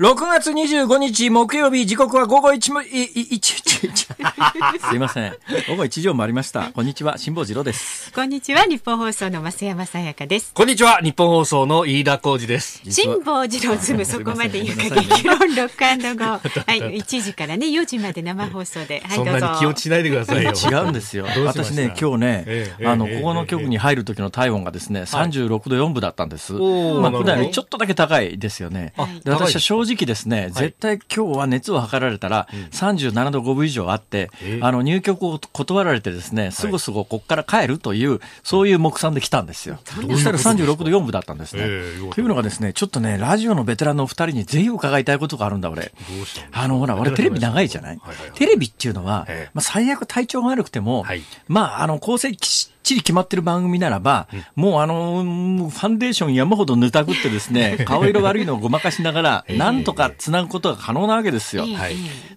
6月25日木曜日時刻は午後1も、い、い、1、1、すいません。午後1時を回りました。こんにちは、辛坊治郎です。こんにちは、ニッポン放送の増山さやかです。こんにちは、ニッポン放送の飯田浩司です。辛坊治郎ズーム、そこまで言うか、激論ロックゴー。はい、1時からね、4時まで生放送で。はい、そんなどうぞ。に気落ちしないでくださいよ。違うんですよ。私ね、今日ね、ええあの、ええここの局に入る時の体温がですね、36度4分だったんです。まあ、普段ちょっとだけ高いですよね。私は正直ですね、絶対今日は熱を測られたら、37度5分以上あって、え。あの、入局を断られてですね、すぐすぐこっから帰るという、そういう目算で来たんですよ。そしたら36度4分だったんですね。というのがですね、ちょっとね、ラジオのベテランのお二人にぜひ伺いたいことがあるんだ、俺。あの、ほら、俺テレビ長いじゃない？はいはいはい。テレビっていうのはええ、まあ、最悪体調が悪くてもはい、まあ、あの、構成きっちり決まってる番組ならば、もうあの、うんファンデーション山ほど塗たくってですね、顔色悪いのをごまかしながら、ええ。なんとか繋ぐことが可能なわけですよ。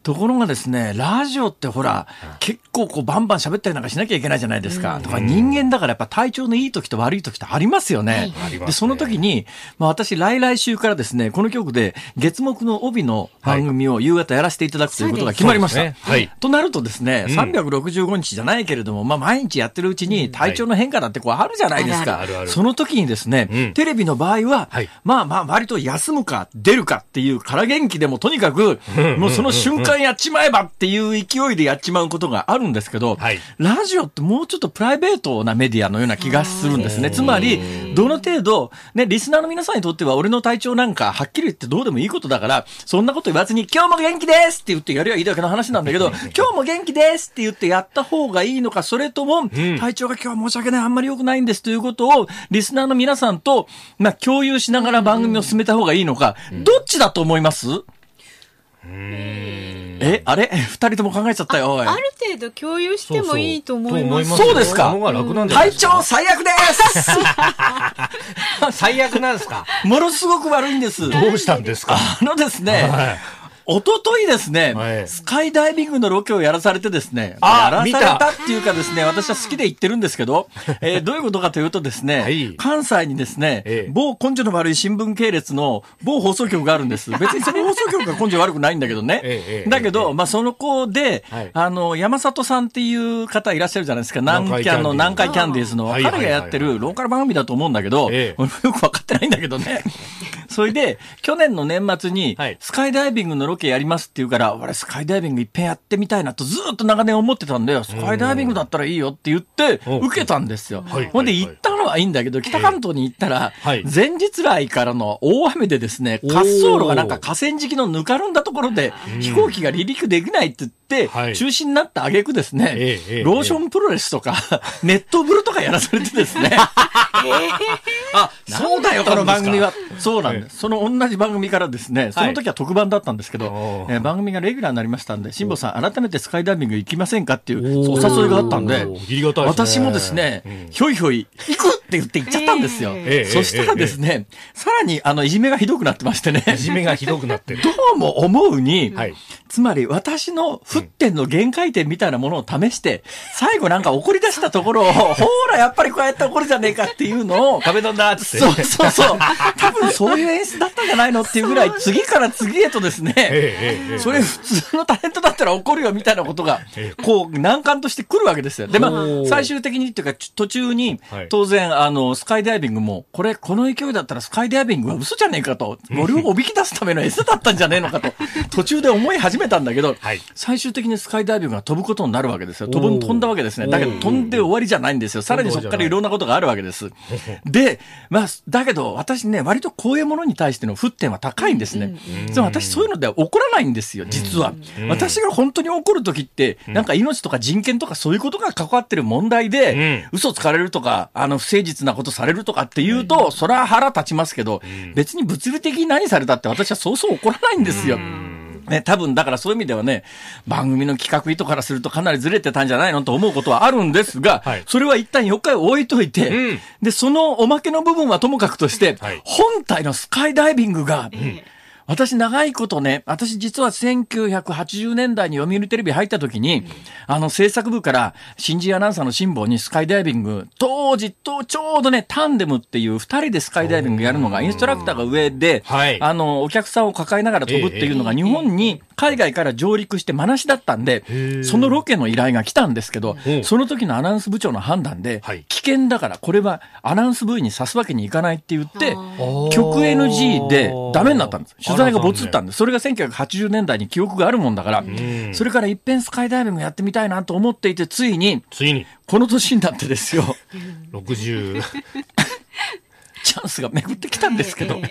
ところがですね、ラジオってほら、結構こうバンバン喋ったりなんかしなきゃいけないじゃないですか。とか人間だからやっぱ体調のいい時と悪い時ってありますよね。ありますね。で、その時に、まあ私来来週からですね、この曲で月目の帯の番組を夕方やらせていただくということが決まりました。となるとですね、365日じゃないけれども、まあ毎日やってるうちに体調の変化だってこうあるじゃないですか。その時にですね、うん。テレビの場合は、はい。まあまあ割と休むか出るかっていう空元気でもとにかく、もうその瞬間やっちまえばっていう勢いでやっちまうことがあるんですけど、はい。ラジオってもうちょっとプライベートなメディアのような気がするんです。ね。つまり、どの程度、ね、リスナーの皆さんにとっては俺の体調なんかはっきり言ってどうでもいいことだから、そんなこと言わずに今日も元気ですって言ってやりゃいいだけの話なんだけど、今日も元気ですって言ってやった方がいいのか、それとも、体調が今日は申し訳ない、あんまり良くないんですということを、リスナーの皆さんと、まあ、共有しながら番組を進めた方がいいのか、どっちだと思います？え、あれ？二人とも考えちゃったよ。ある程度共有してもいいと思いそうます。そうですか？体調最悪です！最悪なんですか？ものすごく悪いんです。どうしたんですか？あのですね、はい一昨日ですね、はい。スカイダイビングのロケをやらされてですね、あやらされ見たたっていうかですね、私は好きで言ってるんですけど、えーどういうことかというとですね、はい。関西にですね、ええ。某根性の悪い新聞系列の某放送局があるんです。別にその放送局が根性悪くないんだけどね。えだけど、まあその子で、はい。あの、山里さんっていう方いらっしゃるじゃないですか。南キャンの南海キャンディーズの、はい彼がやってるローカル番組だと思うんだけど、よくわかってないんだけどね。それで、去年の年末にはい、スカイダイビングのロケやりますって言うから、俺スカイダイビングいっぺんやってみたいなとずーっと長年思ってたんだよ。スカイダイビングだったらいいよって言って、うん。受けたんですよ。はい。ほんではい。行ったのはいいんだけど、北関東に行ったらはい、前日来からの大雨でですね、滑走路がなんか河川敷のぬかるんだところで、飛行機が離陸できないって言っては、い。中止になった挙句ですね。ローションプロレスとか、ネットブルとかやらされてですね、あ、そうだよ、この番組は。こ。そうなんです。その同じ番組からですね、その時は特番だったんですけど、えー。番組がレギュラーになりましたんで、辛坊さん、改めてスカイダイビング行きませんかっていうお誘いがあったんで私もですねうん、ひょいひょい、行くって言って行っちゃったんですよ。ええそしたらですね、さらに、あの、いじめがひどくなってましてね、いじめがひどくなってる。どうも思うに、はいつまり私の沸点の限界点みたいなものを試して、最後なんか怒り出したところを、ほら、やっぱりこうやって怒るじゃねえかっていうのを、壁ドンだって。そうそうそう。多分そういう演出だったんじゃないのっていうぐらい、次から次へとですね、ええええそれ普通のタレントだったら怒るよみたいなことがえ、こう、難関として来るわけですよ。で、まあ、最終的にっていうか、ち途中にはい、当然、あの、スカイダイビングも、これ、この勢いだったらスカイダイビングは嘘じゃねえかと、俺をおびき出すための餌だったんじゃねえのかと、途中で思い始めたんだけどはい、最終的にスカイダイビングが飛ぶことになるわけですよ。飛ぶ、飛んだわけですね。だけど、飛んで終わりじゃないんですよ。さらにそこからいろんなことがあるわけです。で、まあ、だけど、私ね、割とこういうものに対しての沸点は高いんですね。でも私そういうのでは怒らないんですよ、実は。私が本当に怒るときって、なんか命とか人権とかそういうことが関わってる問題で、嘘つかれるとか、あの、不誠実なことされるとかっていうと、それは腹立ちますけど、別に物理的に何されたって私はそうそう怒らないんですよ。ね、多分、だからそういう意味ではね、番組の企画意図からするとかなりずれてたんじゃないのと思うことはあるんですが、はい。それは一旦4回置いといて、うん。で、そのおまけの部分はともかくとして、はい。本体のスカイダイビングが、私長いことね、私実は1980年代に読売テレビ入った時に、あの制作部から新人アナウンサーの辛抱にスカイダイビング、当時とちょうどね、タンデムっていう二人でスカイダイビングやるのがインストラクターが上で、はい。あの、お客さんを抱えながら飛ぶっていうのが日本に海外から上陸して真しだったんで、そのロケの依頼が来たんですけど、その時のアナウンス部長の判断ではい、危険だからこれはアナウンス部員に刺すわけにいかないって言って、ー。曲 NG でダメになったんです。取材がボツったんです。それが1980年代に記憶があるもんだから、それから一遍スカイダイビングやってみたいなと思っていて、ついに、ついに。この年になってですよ、60。チャンスが巡ってきたんですけど、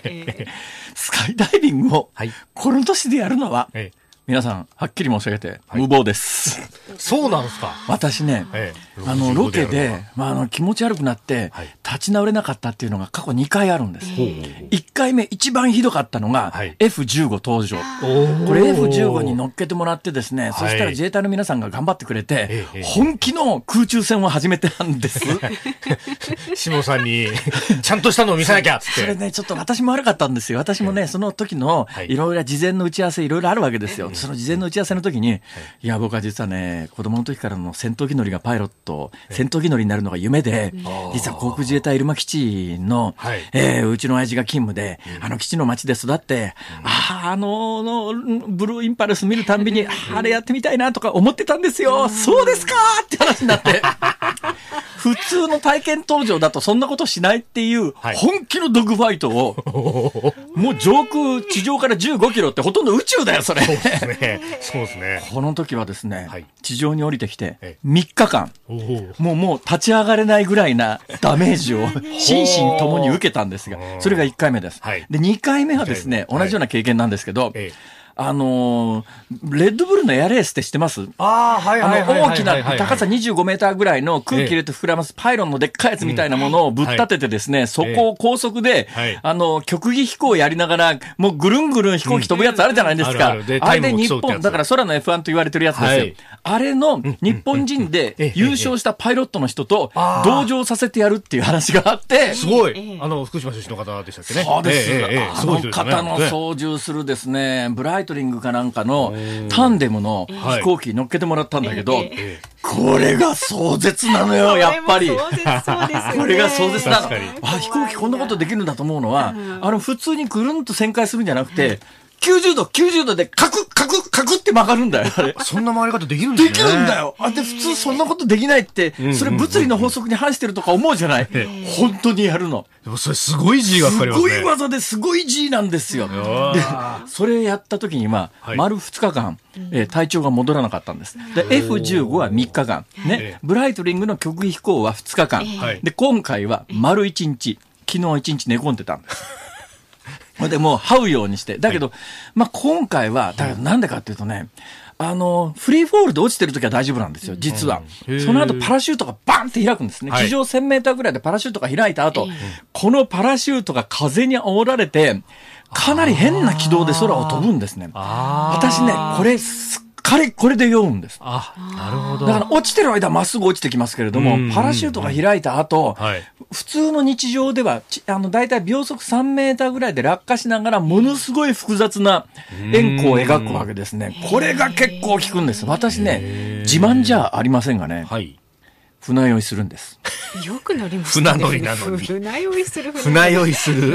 スカイダイビングをはい、この年でやるのは、ええ。皆さん、はっきり申し上げて、無謀です。そうなんですか。私ね、ええあの、ロケ65でまあ、あの、気持ち悪くなってはい、立ち直れなかったっていうのが過去2回あるんです。ほう1回目、一番ひどかったのがはい、F15 登場。おこれ F15 に乗っけてもらってですね、いそしたら自衛隊の皆さんが頑張ってくれてええ、本気の空中戦を始めてたんです。下さんに、ちゃんとしたのを見せなきゃって。それね、ちょっと私も悪かったんですよ。私もね、その時のはい、いろいろ事前の打ち合わせ、いろいろあるわけですよ。その事前の打ち合わせの時に、いや、僕は実はね、子供の時からの戦闘機乗りがパイロット、戦闘機乗りになるのが夢で、実は航空自衛隊入間基地のはい、えーうちの親父が勤務で、あの基地の街で育って、ああ、あの、のブルーインパルス見るたんびに、あれやってみたいなとか思ってたんですよ。そうですかって話になって。普通の体験登場だとそんなことしないっていう、はい。本気のドッグファイトを、もう上空、地上から15キロってほとんど宇宙だよ、それ。ね。そうですね。この時はですね、はい。地上に降りてきてえ、3日間。もうもう立ち上がれないぐらいなダメージを心身ともに受けたんですが、それが1回目です。はい。で、2回目はですね、はい。同じような経験なんですけど、ええあのーレッドブルのエアレースって知ってます？ああ、はいあはいはいの、大きな高さ25メーターぐらいの空気入れて膨らますパイロンのでっかいやつみたいなものをぶっ立ててですね、そこを高速ではい、あの、曲技飛行をやりながら、もうぐるんぐるん飛行機飛ぶやつあるじゃないですか。あるあるで。あれで日本、つだから空の F1 と言われてるやつですよ。はい。あれの日本人で優勝したパイロットの人と同乗させてやるっていう話があって、すごい。ええ。あの、福島出身の方でしたっけね。そうです。あの方のね操縦するですね、ブライトリングかなんかのタンデムの飛行機乗っけてもらったんだけど、ええこれが壮絶なのよ、やっぱり。これが壮絶なの。あ、飛行機こんなことできるんだと思うのは、あの、普通にぐるんと旋回するんじゃなくて、90度、90度でカクッ、カクッ、カクッって曲がるんだよ、あれ。そんな回り方できるんですね。できるんだ。よ。あ、で、普通そんなことできないって、それ物理の法則に反してるとか思うじゃない？本当にやるの。でもそれすごい G がかかすりますね。ごい技ですごい G なんですよ。でわ、それやった時には、はい丸2日間、えー体調が戻らなかったんです。で、F15 は3日間、えねえ、ブライトリングの曲飛行は2日間、はいで、今回は丸1日、昨日1日寝込んでたんです。で、もう這うようにして。だけど、まあ今回は、だからなんでかっていうとね、あの、フリーフォールで落ちてる時は大丈夫なんですよ、実は。うんその後パラシュートがバンって開くんですね。はい地上1000メーターぐらいでパラシュートが開いた後、このパラシュートが風に煽られて、かなり変な軌道で空を飛ぶんですね。あ私ね、これ、すっかりこれで酔うんです。あ。あ、なるほど。だから落ちてる間まっすぐ落ちてきますけれどもうん、パラシュートが開いた後、はい。普通の日常では、ちあの、だいたい秒速3メーターぐらいで落下しながら、ものすごい複雑な円弧を描くわけですね。これが結構効くんです。私ね、自慢じゃありませんがね、はい。船酔いするんです。よく乗りまね。船乗りなのに船酔いする船酔いする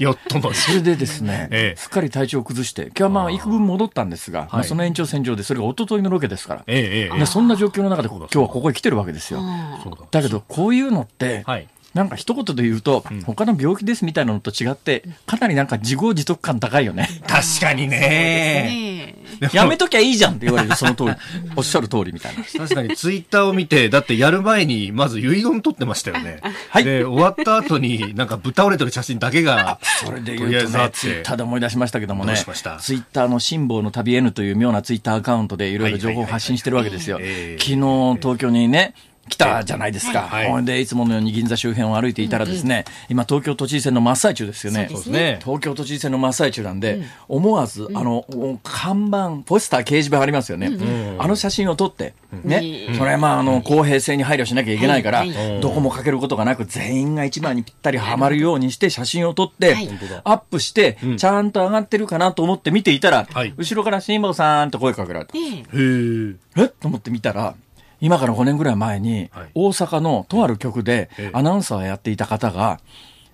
ヨットの。それでですね、ええすっかり体調を崩して、今日はまあ幾分戻ったんですが、まあその延長線上で、それが一昨日のロケですから、ええええでそんな状況の中で今日はここへ来てるわけですよ。そうだ。だけど、こういうのって、はい。なんか一言で言うと、他の病気ですみたいなのと違って、かなりなんか自業自得感高いよね。確かにね。やめときゃいいじゃんって言われる、その通り。おっしゃる通りみたいな。確かにツイッターを見て、だってやる前にまず遺言撮ってましたよね。はいで、終わった後になんかぶっ倒れてる写真だけが、それでと言うとねツイッターで思い出しましたけどもどねうしました、ツイッターの辛抱の旅 N という妙なツイッターアカウントでいろいろ情報を発信してるわけですよ。昨日東京にね、来たじゃないですか。はい。で、いつものように銀座周辺を歩いていたらですね、今東京都知事選の真っ最中ですよね。そうですね。東京都知事選の真っ最中なんで、思わず、あの、看板、ポスター、掲示板ありますよね。あの写真を撮って、ね、それはまあ、あの、公平性に配慮しなきゃいけないから、どこもかけることがなく、全員が一番にぴったりはまるようにして写真を撮って、はい。アップして、ちゃんと上がってるかなと思って見ていたら、はい。後ろから辛坊さんと声かけられた。ええ。へえ？と思って見たら、今から5年ぐらい前にはい、大阪のとある局でええ。アナウンサーをやっていた方が、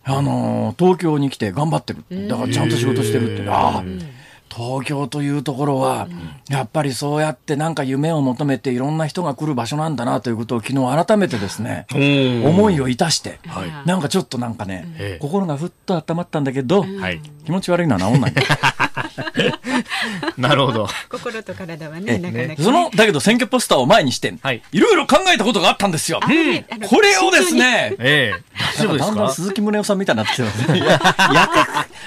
あのー東京に来て頑張ってる。だからちゃんと仕事してるって。ああ、東京というところは、やっぱりそうやってなんか夢を求めていろんな人が来る場所なんだなということを昨日改めてですね、うん思いをいたして、はいなんかちょっとなんかね、ええ心がふっと温まったんだけど、はい。気持ち悪いのは治んない。なるほど。心と体はえね、なかなかね。その、だけど選挙ポスターを前にして、はいいろいろ考えたことがあったんですよ。これをですね、ええ。大丈夫でだんだんすか鈴木宗男さんみたいになってきてますね。や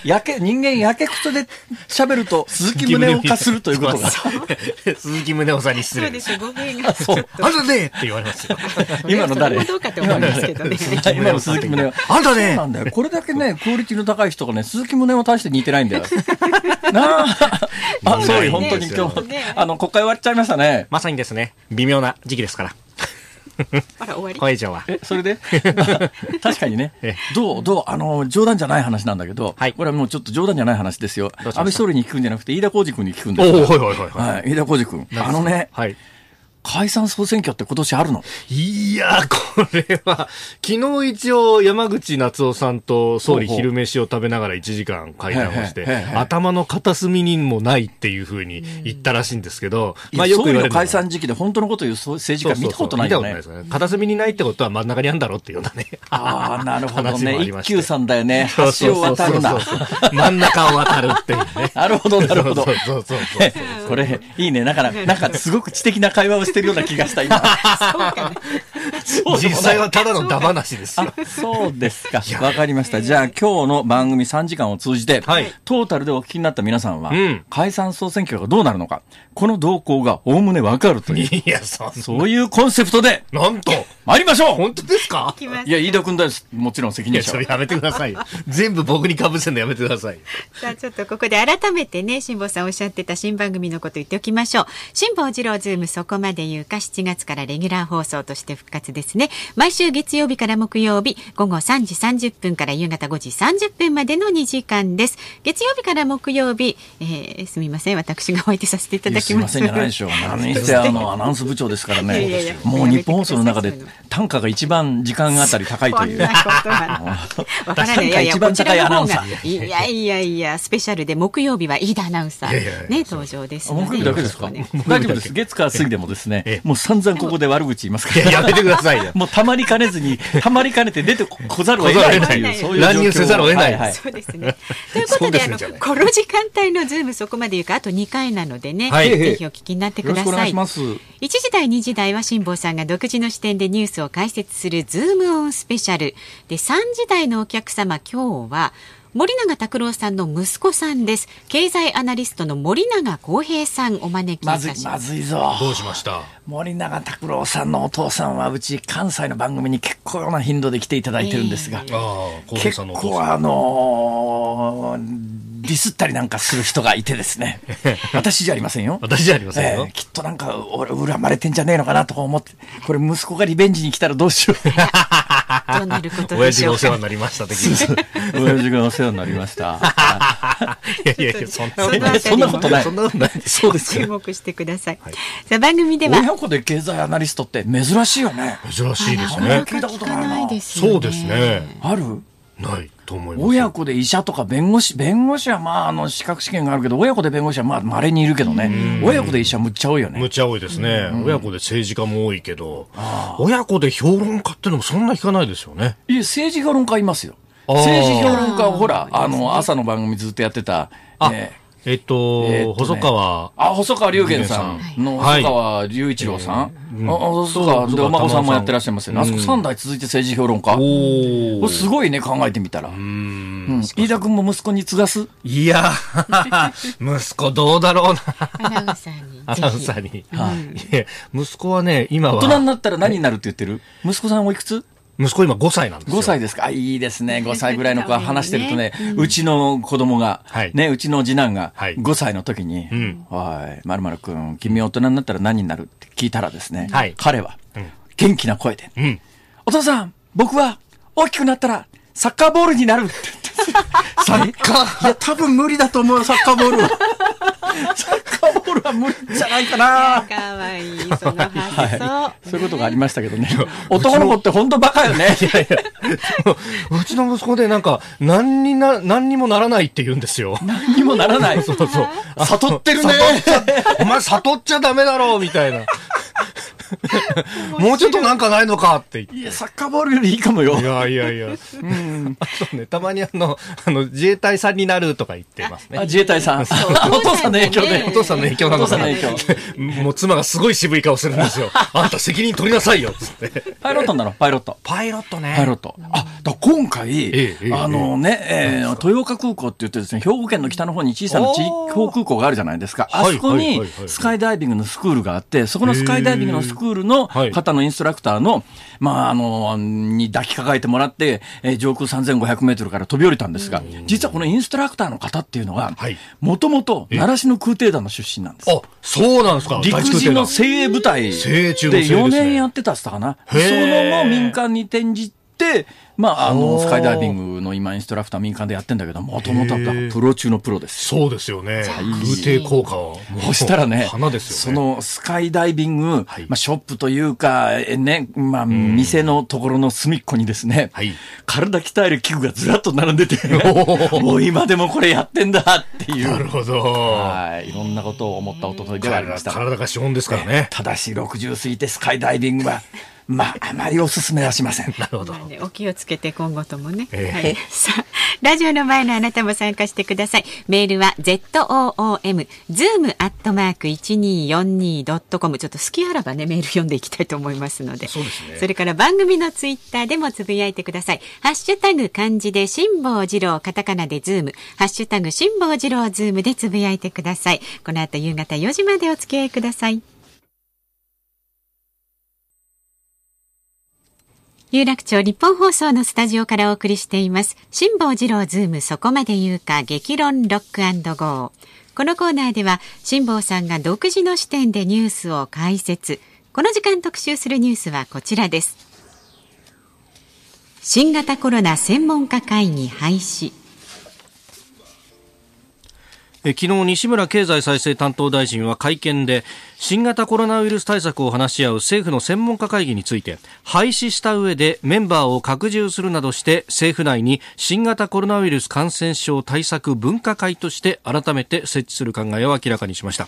け、やけ、人間やけくそで喋ると鈴木宗男化するということが。鈴木宗男さんに失礼です。そうですよ、語弊がちょっと。あんたねって言われますよ。今の誰？それもどうかと思いますけどね。今の鈴木宗男。あんたねなんだよ。これだけね、クオリティの高い人がね、鈴木宗男大して似てないんだよ。なあ。あ、総理、本当に今日ね、あの、国会終わっちゃいましたね。まさにですね、微妙な時期ですから。あら、終わり？これ以上は。え、それで？確かにねえ。どう、どう、あの、冗談じゃない話なんだけど、はいこれはもうちょっと冗談じゃない話ですよ。安倍総理に聞くんじゃなくて、飯田浩二君に聞くんおですよ。おはいはいはいははい、飯田浩二君。あのね、い。解散総選挙って今年あるの？いや、これは、昨日一応山口夏夫さんと総理昼飯を食べながら1時間会談をして頭の片隅にもないっていうふうに言ったらしいんですけど、まあ、よく言われる解散時期で本当のことを言う政治家見たことないよね。片隅にないってことは真ん中にあるんだろうっていうようなね。ああ、なるほどね。一休さんだよね。橋を渡るな。真ん中を渡るっていうね。なるほど、なるほどそ。うそうそうそう。これ、いいね。だから、なんかすごく知的な会話をしててるような気がした、今。そうかね。実際はただのダ話ですよ。そうですか。わかりました。じゃあ今日の番組3時間を通じて、はいトータルでお聞きになった皆さんは、うん解散総選挙がどうなるのか、この動向がおおむねわかるという、いや、そういうコンセプトでなんと参りましょう本当ですか？いや、飯田君です。もちろん責任者。やめてくださいよ。全部僕に被せるのやめてくださいよ。さあちょっとここで改めてね辛坊さんおっしゃってた新番組のこと言っておきましょう辛坊治郎ズームそこまで言うか7月からレギュラー放送として復活ですね毎週月曜日から木曜日午後3時30分から夕方5時30分までの2時間です月曜日から木曜日、えーすみません私がお相手させていただきますせんじゃないでしょう。何にしてあの、アナウンス部長ですからいやいやいねや。もう日本放送の中で単価が一番時間あたり高いというこんな。ことはわからない。いやいや、一番こちらの方いアナウンサ、いやいやいや、スペシャルで木曜日は飯田アナウンサいやいやいやー、ね、登場です。木曜日だけですか？よろしくお願い大丈夫です。月火水でもですえねえ、もう散々ここで悪口言いますから。やめてくださいよ。もうたまりかねずに、たまりかねて出てこざるを得ないいう、そういう状況乱入せざるを得ないははそうですね。ということで、あの、そうですねじゃないこの時間帯のズームそこまで言うか、あと2回なのでね、はいぜひお聞きになってください。よろしくお願いします。1時台2時台は辛坊さんが独自の視点でニュースを解説するズームオンスペシャルで3時台のお客様今日は森永卓郎さんの息子さんです経済アナリストの森永康平さんお招きいたしまますずいぞ。どうしました？森永卓郎さんのお父さんは、うち関西の番組に結構な頻度で来ていただいてるんですが、ああ、小平結構。あのーディスったりなんかする人がいてですね。私じゃありませんよ。私じゃありませんよええ。きっとなんか、俺、恨まれてんじゃねえのかなとか思って、これ息子がリベンジに来たらどうしよう。どうなること親でしょうか父がお世話になりました的に。親父がお世話になりました。いやいやいや、そんなそんなことないそんなことない。そうですか注。目してください、さあ番組では親子で経済アナリストって珍しいよね。珍しいですね。聞いたことないな。ですよねそうですね。ある？ない。親子で医者とか弁護士、弁護士はまあ、あの、資格試験があるけど、親子で弁護士はまあ、稀にいるけどね。親子で医者むっちゃ多いよね。むちゃ多いですね。親子で政治家も多いけど、親子で評論家ってのもそんな聞かないですよね。いや、政治評論家いますよ。政治評論家をほら、あの、朝の番組ずっとやってた、あえーえっと、えーっとね細川。あ、細川龍玄さんのはい細川隆一郎さん？うんあ、あそうか。で、そうお孫さんもやってらっしゃいますよね。あそこうん3代続いて政治評論家。おすごいね、考えてみたら。ううんん。飯田君も息子に継がす？いや、息子どうだろうな。アナウンサーに。アナウンサーに。いえ息子はね、今大人には、なったら何になるって言ってる？息子さんおいくつ？息子今5歳なんですよ。5歳ですか？あいいですね。5歳ぐらいの子が話してるとね、うちの子供がはい、ね、うちの次男がはい。5歳の時にうん、はい、まるまるくん、君大人になったら何になるって聞いたらですねはい、彼はうん、元気な声で、うん。お父さん、僕は大きくなったらサッカーボールになるって言って。サッカーいや、多分無理だと思う、サッカーボールは。サッカーボールは無理じゃないかな。かわいい、その発想。はい。そういうことがありましたけどね。男の子って本当バカよね。うちの息子でなんか、何にな、何にもならないって言うんですよ。何にもならない。そうそう。悟ってるね。お前悟っちゃダメだろうみたいな。もうちょっとなんかないのかって言って。いや、サッカーボールよりいいかもよい。やいやいや。あとね、たまにあの、あの、自衛隊さんになるとか言ってますあね。自衛隊さん。お父さんの影響で。お父さんの影響なののかな。もう妻がすごい渋い顔するんですよ。あんた責任取りなさいよつって。パイロットなのパイロット。パイロットねパイロット。あ、だ今回、あのね、えー豊岡空港って言ってですね、兵庫県の北の方に小さな地方空港があるじゃないですか。あそこはいにスカイダイビングのスクールがあって、そこのスカイダイビングのスクールのはい。方のインストラクターの、まあ、あの、に抱きかかえてもらって、えー上空3500メートルから飛び降りたんですが、実はこのインストラクターの方っていうのははい、もともと奈良市の空挺団の出身なんです。あ、そうなんですか。陸自の精鋭部隊で4精鋭ですね。年やってたっつったかな。その後民間に転じて、まあ、あの、スカイダイビングの今インストラクター民間でやってんだけど、もともとプロ中のプロです。そうですよね。空挺効果はもう。そしたらね、花ですそよね。のスカイダイビング、はいまあ、ショップというか、えね、まあ、店のところの隅っこにですね、はい体鍛える器具がずらっと並んでて、もう今でもこれやってんだっていう。なるほど。はい。いろんなことを思った一昨日ではありました。体が資本ですからね。ただし60過ぎてスカイダイビングは、まあ、あまりお勧めはしません。なるほど。お気をつけて今後ともね。ええはい、さあ、ラジオの前のあなたも参加してください。メールは zoom zoom アットマーク一二四二ドットコム。ちょっと隙あらばねメール読んでいきたいと思いますので。そうですねそれから番組のツイッターでもつぶやいてください。ハッシュタグ漢字で辛坊治郎カタカナでズーム。ハッシュタグ辛坊治郎ズームでつぶやいてください。この後夕方4時までお付き合いください。有楽町ニッポン放送のスタジオからお送りしています。辛坊治郎ズームそこまで言うか激論ロックゴー。このコーナーでは辛坊さんが独自の視点でニュースを解説。この時間特集するニュースはこちらです。新型コロナ専門家会議廃止。え昨日西村経済再生担当大臣は会見で新型コロナウイルス対策を話し合う政府の専門家会議について廃止した上でメンバーを拡充するなどして政府内に新型コロナウイルス感染症対策分科会として改めて設置する考えを明らかにしました。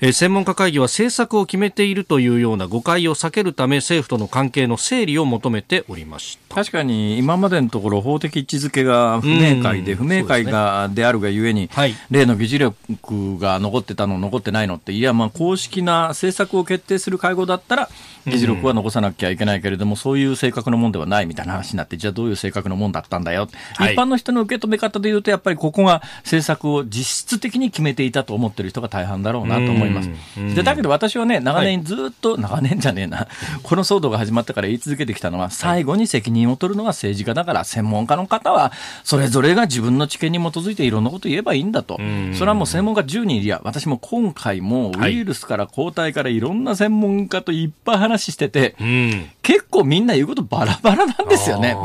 え専門家会議は政策を決めているというような誤解を避けるため政府との関係の整理を求めておりました。確かに今までのところ法的位置づけが不明解で、うん不明解がであるがゆえに、はい。例の議事力が残ってたの、残ってないのって、いや、まあ公式な政策を決定する会合だったら、議事録は残さなきゃいけないけれども、そういう正確なもんではないみたいな話になって、じゃあどういう正確なもんだったんだよ。はい一般の人の受け止め方で言うと、やっぱりここが政策を実質的に決めていたと思ってる人が大半だろうなと思いますうん。で、だけど私はね、長年ずっと、長年じゃねえな、この騒動が始まってから言い続けてきたのは、最後に責任を取るのが政治家だから、専門家の方は、それぞれが自分の知見に基づいていろんなこと言えばいいんだと。それはもう専門家10人いりゃ、私も今回もウイルスから抗体からいろんな専門家といっぱい話してて、うん。結構みんな言うことバラバラなんですよね。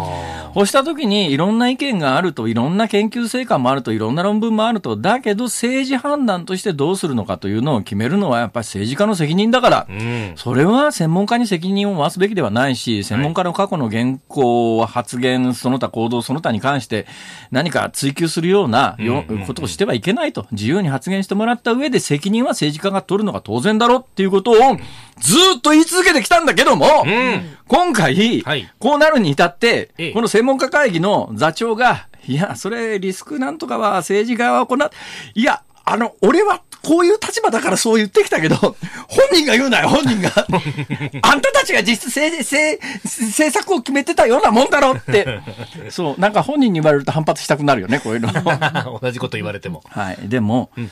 そうしたときにいろんな意見があると、いろんな研究成果もあると、いろんな論文もあると、だけど政治判断としてどうするのかというのを決めるのはやっぱり政治家の責任だから、うん。それは専門家に責任を回すべきではないし、専門家の過去の原稿、発言、その他行動、その他に関して何か追求するようなよことをしてはいけないと、自由に発言してもらった上で責任は政治家が取るのが当然だろっていうことをずっと言い続けてきたんだけども、今回、はい。こうなるに至って、ええ。この専門家会議の座長が、いや、それリスクなんとかは政治家は行っ、いや、あの、俺はこういう立場だからそう言ってきたけど、本人が言うなよ、本人が。あんたたちが実質政政策を決めてたようなもんだろって。そう、なんか本人に言われると反発したくなるよね、こういうの。同じこと言われても。はい。でも、うん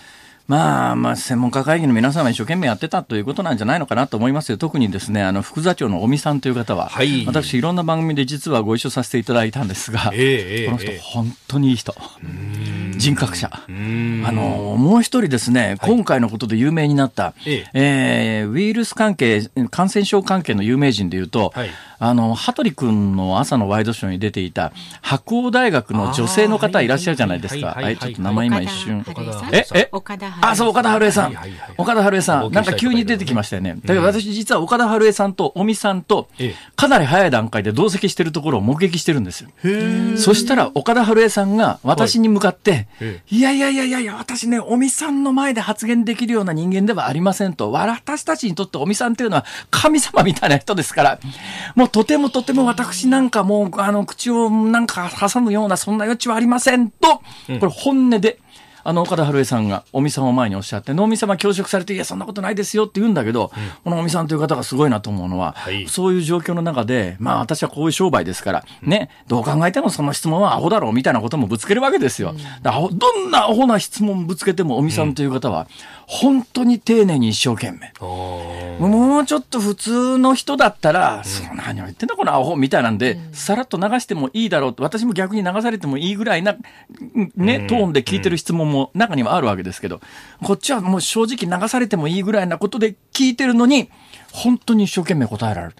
まあ、まあ、専門家会議の皆さんは一生懸命やってたということなんじゃないのかなと思いますよ。特にですね、あの、副座長の尾身さんという方は、はい、私、いろんな番組で実はご一緒させていただいたんですが、えー、この人、本当にいい人。人格者。あの、もう一人ですね、はい、今回のことで有名になった、えー、えー、ウイルス関係、感染症関係の有名人でいうと、はいあの、羽鳥君の朝のワイドショーに出ていた、白鴎大学の女性の方いらっしゃるじゃないですか。はい、ちょっと名前今一瞬。え、え？あ、そう、岡田春江さん。岡田春江さん。なんか急に出てきましたよね。だけど私実は岡田春江さんと尾身さんと、かなり早い段階で同席してるところを目撃してるんですよ。そしたら岡田春江さんが私に向かって、いやいやいやいやいや、私ね、尾身さんの前で発言できるような人間ではありませんと。私たちにとって尾身さんっていうのは神様みたいな人ですから、もうとてもとても私なんかもう、あの、口をなんか挟むような、そんな余地はありませんと、これ本音で、あの、岡田春江さんが、尾身さんを前におっしゃって、尾身さんは恐縮されて、いや、そんなことないですよって言うんだけど、うん、この尾身さんという方がすごいなと思うのは、はい、そういう状況の中で、まあ、私はこういう商売ですから、ね、どう考えてもその質問はアホだろうみたいなこともぶつけるわけですよ。うん、どんなアホな質問ぶつけても、尾身さんという方は、本当に丁寧に一生懸命。もうちょっと普通の人だったら、うん、そう何を言ってんだこのアホみたいなんで、うん、さらっと流してもいいだろう。と、私も逆に流されてもいいぐらいな、ね、トーンで聞いてる質問も中にはあるわけですけど、こっちはもう正直流されてもいいぐらいなことで聞いてるのに、本当に一生懸命答えられる。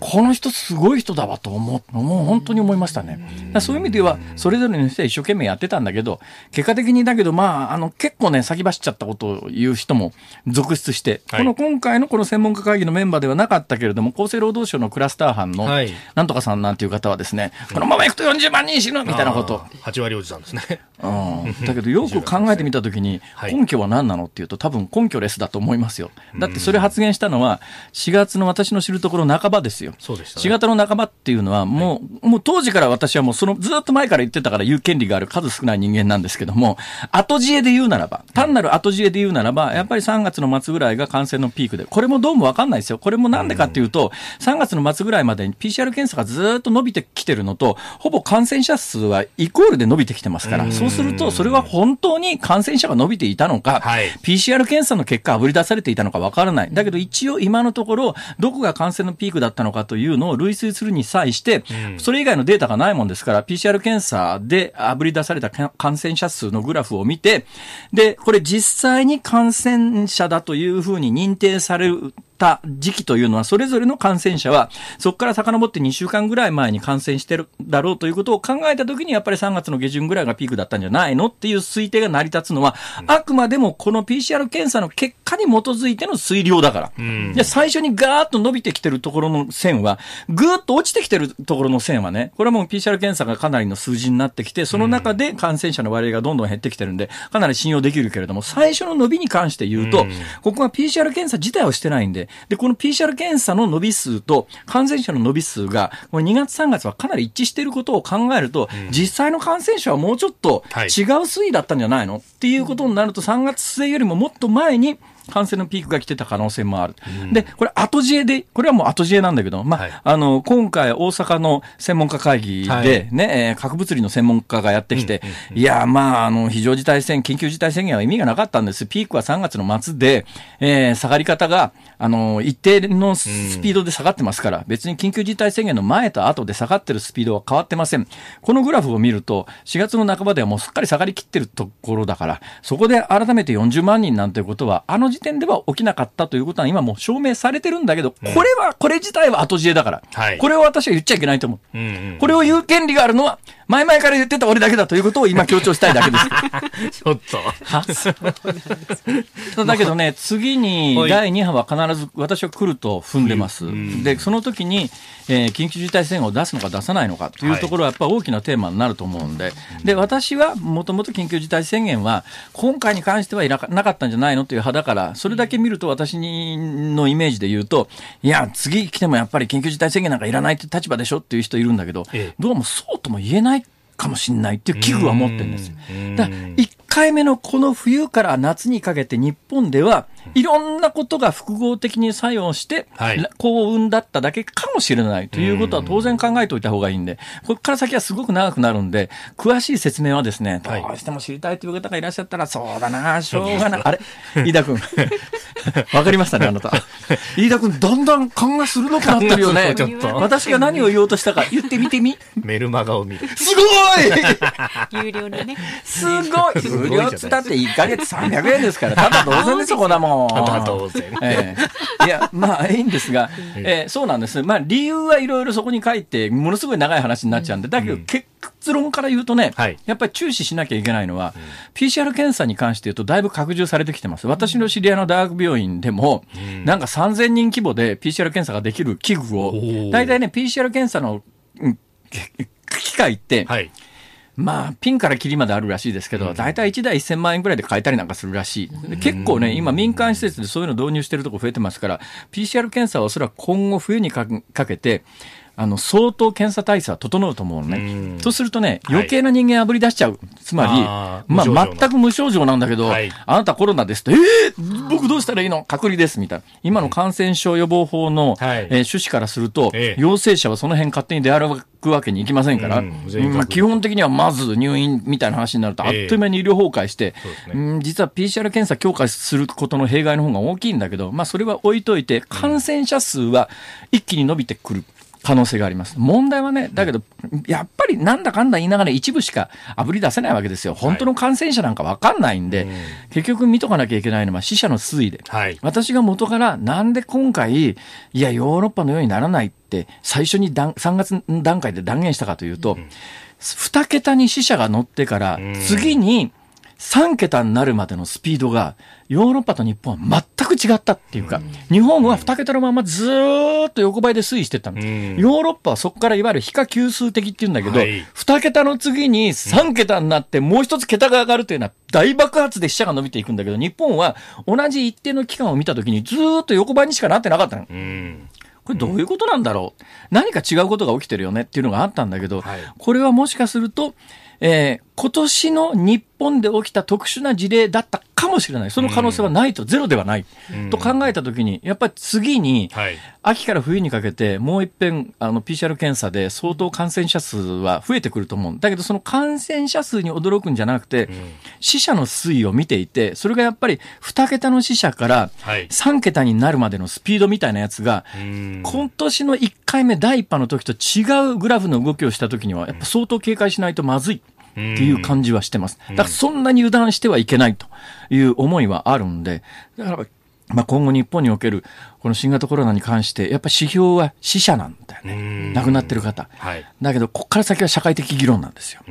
この人すごい人だわと思う、もう本当に思いましたね。そういう意味では、それぞれの人は一生懸命やってたんだけど、結果的にだけど、まあ、あの、結構ね、先走っちゃったことを言う人も続出して、はい、この今回のこの専門家会議のメンバーではなかったけれども、厚生労働省のクラスター班の、なんとかさんなんていう方はですね、このままいくと40万人死ぬみたいなこと。8割おじさんですね。うん。だけど、よく考えてみたときに、根拠は何なのっていうと、多分根拠レスだと思いますよ。だってそれ発言したのは、4月の私の知るところ半ばですよ。そうでした、ね、4月の半ばっていうのは、もう、はい、もう当時から私はもうその、ずっと前から言ってたから言う権利がある数少ない人間なんですけども、後知恵で言うならば、単なる後知恵で言うならば、やっぱり3月の末ぐらいが感染のピークで、これもどうもわかんないですよ。これもなんでかっていうと、3月の末ぐらいまでに PCR 検査がずっと伸びてきてるのと、ほぼ感染者数はイコールで伸びてきてますから、そうすると、それは本当に感染者が伸びていたのか、はい、PCR 検査の結果あぶり出されていたのかわからない。だけど一応今のところ、どこが感染のピークだったのかというのを類推するに際して、それ以外のデータがないもんですから、PCR 検査であぶり出された感染者数のグラフを見て、で、これ実際に感染者だというふうに認定されるた時期というのは、それぞれの感染者は、そこから遡って2週間ぐらい前に感染してるだろうということを考えたときに、やっぱり3月の下旬ぐらいがピークだったんじゃないのっていう推定が成り立つのは、あくまでもこの PCR 検査の結果に基づいての推量だから。で最初にガーッと伸びてきてるところの線は、ぐーっと落ちてきてるところの線はね、これはもう PCR 検査がかなりの数字になってきて、その中で感染者の割合がどんどん減ってきてるんで、かなり信用できるけれども、最初の伸びに関して言うと、ここが PCR 検査自体をしてないんで、で、この PCR 検査の伸び数と感染者の伸び数が、これ2月3月はかなり一致していることを考えると、うん、実際の感染者はもうちょっと違う推移だったんじゃないの、はい、っていうことになると、3月末よりももっと前に、感染のピークが来てた可能性もある。うん、で、これ後知恵で、これはもう後知恵なんだけど、まあ、はい、あの、今回大阪の専門家会議でね、はい、えー、核物理の専門家がやってきて、いや、まあ、あの、非常事態宣言、緊急事態宣言は意味がなかったんです。ピークは3月の末で、えー、下がり方が、あの、一定のスピードで下がってますから、うん、別に緊急事態宣言の前と後で下がってるスピードは変わってません。このグラフを見ると、4月の半ばではもうすっかり下がりきってるところだから、そこで改めて40万人なんていうことは、あの時点では起きなかったということは今もう証明されてるんだけど、これは、これ自体は後知恵だから、はい、これを私は言っちゃいけないと思う。これを言う権利があるのは、前々から言ってた俺だけだということを今強調したいだけです。ちょっと。だけどね、次に第2波は必ず私は来ると踏んでます。で、その時に、えー、緊急事態宣言を出すのか出さないのかというところはやっぱ大きなテーマになると思うんで、で、私はもともと緊急事態宣言は今回に関してはいなかったんじゃないのという派だから、それだけ見ると私のイメージで言うと、いや、次来てもやっぱり緊急事態宣言なんかいらないって立場でしょっていう人いるんだけど、どうもそうとも言えないかもしれないっていう危惧は持ってるんですよ。だから一回目のこの冬から夏にかけて日本では、いろんなことが複合的に作用して、幸運だっただけかもしれないということは当然考えておいた方がいいんで、ここから先はすごく長くなるんで、詳しい説明はですね、どうしても知りたいという方がいらっしゃったら、そうだな、しょうがない。あれ飯田君。わかりましたね、あなた。飯田君、だんだん勘が鋭くなってるよね。私が何を言おうとしたか言ってみてみ。メルマガを見る。すごい有料でね。すごい無料っつったって1ヶ月300円ですから、ただ同然ですよ、こんなもん。ただ同然。ええ、いや、まあいいんですが、えー、そうなんです。まあ理由はいろいろそこに書いて、ものすごい長い話になっちゃうんで、だけど結論から言うとね、はい、やっぱり注視しなきゃいけないのは、うん、PCR 検査に関して言うと、だいぶ拡充されてきてます。私の知り合いの大学病院でも、うん、なんか3000人規模で PCR 検査ができる器具を、大体ね、PCR 検査の、うん、機械って、はいまあ、ピンからキリまであるらしいですけど、大体1台1000万円ぐらいで買えたりなんかするらしい。結構ね、今民間施設でそういうの導入してるとこ増えてますから、PCR 検査はおそらく今後冬にかけて、あの、相当検査体制は整うと思うのね。そうするとね、余計な人間あぶり出しちゃう。つまり、あまあ、全く無症状なんだけど、はい、あなたコロナですと、ええー、僕どうしたらいいの？隔離です、みたいな。今の感染症予防法の、はい、えー、趣旨からすると、ええ、陽性者はその辺勝手に出歩くわけにいきませんから、うん、まあ、基本的にはまず入院みたいな話になると、あっという間に医療崩壊して、えね、うん、実は PCR 検査強化することの弊害の方が大きいんだけど、まあ、それは置いといて、感染者数は一気に伸びてくる。可能性があります。問題はね、だけど、やっぱりなんだかんだ言いながら一部しかあぶり出せないわけですよ。本当の感染者なんかわかんないんで、はい、結局見とかなきゃいけないのは死者の推移で。はい、私が元からなんで今回、いや、ヨーロッパのようにならないって最初に3月段階で断言したかというと、うん、2桁に死者が乗ってから、次に、3桁になるまでのスピードが、ヨーロッパと日本は全く違ったっていうか、日本は2桁のままずーっと横ばいで推移してたの。ヨーロッパはそこからいわゆる非化級数的っていうんだけど、はい、2桁の次に3桁になってもう一つ桁が上がるというのは大爆発で死者が伸びていくんだけど、日本は同じ一定の期間を見たときにずーっと横ばいにしかなってなかったの。これどういうことなんだろう、何か違うことが起きてるよねっていうのがあったんだけど、はい、これはもしかすると、えー、今年の日本で起きた特殊な事例だったかもしれない。その可能性はないと、ゼロではない。と考えたときに、やっぱり次に、秋から冬にかけて、もう一遍、あの、PCR 検査で相当感染者数は増えてくると思う。だけど、その感染者数に驚くんじゃなくて、死者の推移を見ていて、それがやっぱり2桁の死者から3桁になるまでのスピードみたいなやつが、今年の1回目第1波の時と違うグラフの動きをした時には、やっぱ相当警戒しないとまずい。っていう感じはしてます。だからそんなに油断してはいけないという思いはあるんで、だからまあ、今後日本におけるこの新型コロナに関して、やっぱり指標は死者なんだよね。亡くなってる方。はい、だけど、ここから先は社会的議論なんですよ。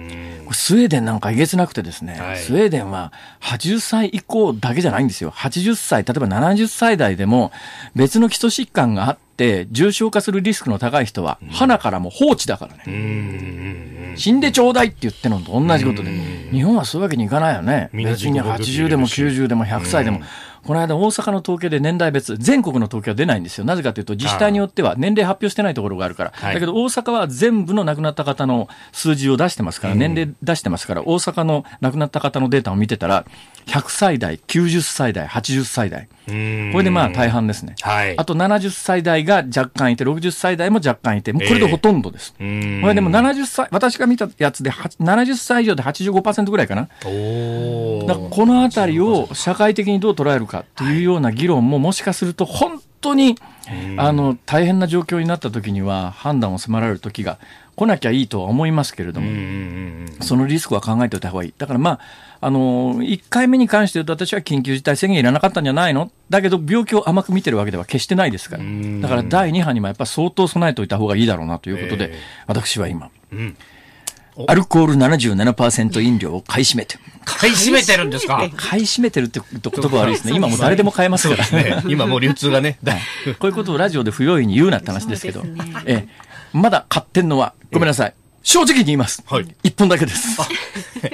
スウェーデンなんかえげつなくてですね、はい、スウェーデンは80歳以降だけじゃないんですよ。80歳、例えば70歳代でも別の基礎疾患があって、重症化するリスクの高い人は、鼻からも放置だからね。死んでちょうだいって言ってるのと同じことで。日本はそういうわけにいかないよね。別に80でも90でも100歳でも。この間大阪の統計で年代別、全国の統計は出ないんですよ。なぜかというと、自治体によっては年齢発表してないところがあるから。だけど大阪は全部の亡くなった方の数字を出してますから、年齢出してますから、大阪の亡くなった方のデータを見てたら、100歳代、90歳代、80歳代。これでまあ大半ですね。はい、あと70歳代が若干いて、60歳代も若干いて、もうこれでほとんどです。えー、これでも70歳、私が見たやつで70歳以上で85%ぐらいかな。おだこのあたりを社会的にどう捉えるかっていうような議論ももしかすると本当に、あの、大変な状況になった時には判断を迫られる時が来なきゃいいとは思いますけれども、そのリスクは考えておいた方がいい。だからまあ、あの、1回目に関して言うと私は緊急事態宣言いらなかったんじゃないの？だけど病気を甘く見てるわけでは決してないですから。だから第2波にもやっぱ相当備えておいた方がいいだろうなということで、私は今、うんアルコール77%飲料を買い占めて。買い占めてるんですか？買い占めてるって言葉悪いですね。今もう誰でも買えますから。ね、今もう流通がね。こういうことをラジオで不用意に言うなって話ですけど。えまだ買ってんのは、ごめんなさい。正直に言います。はい。一本だけです。買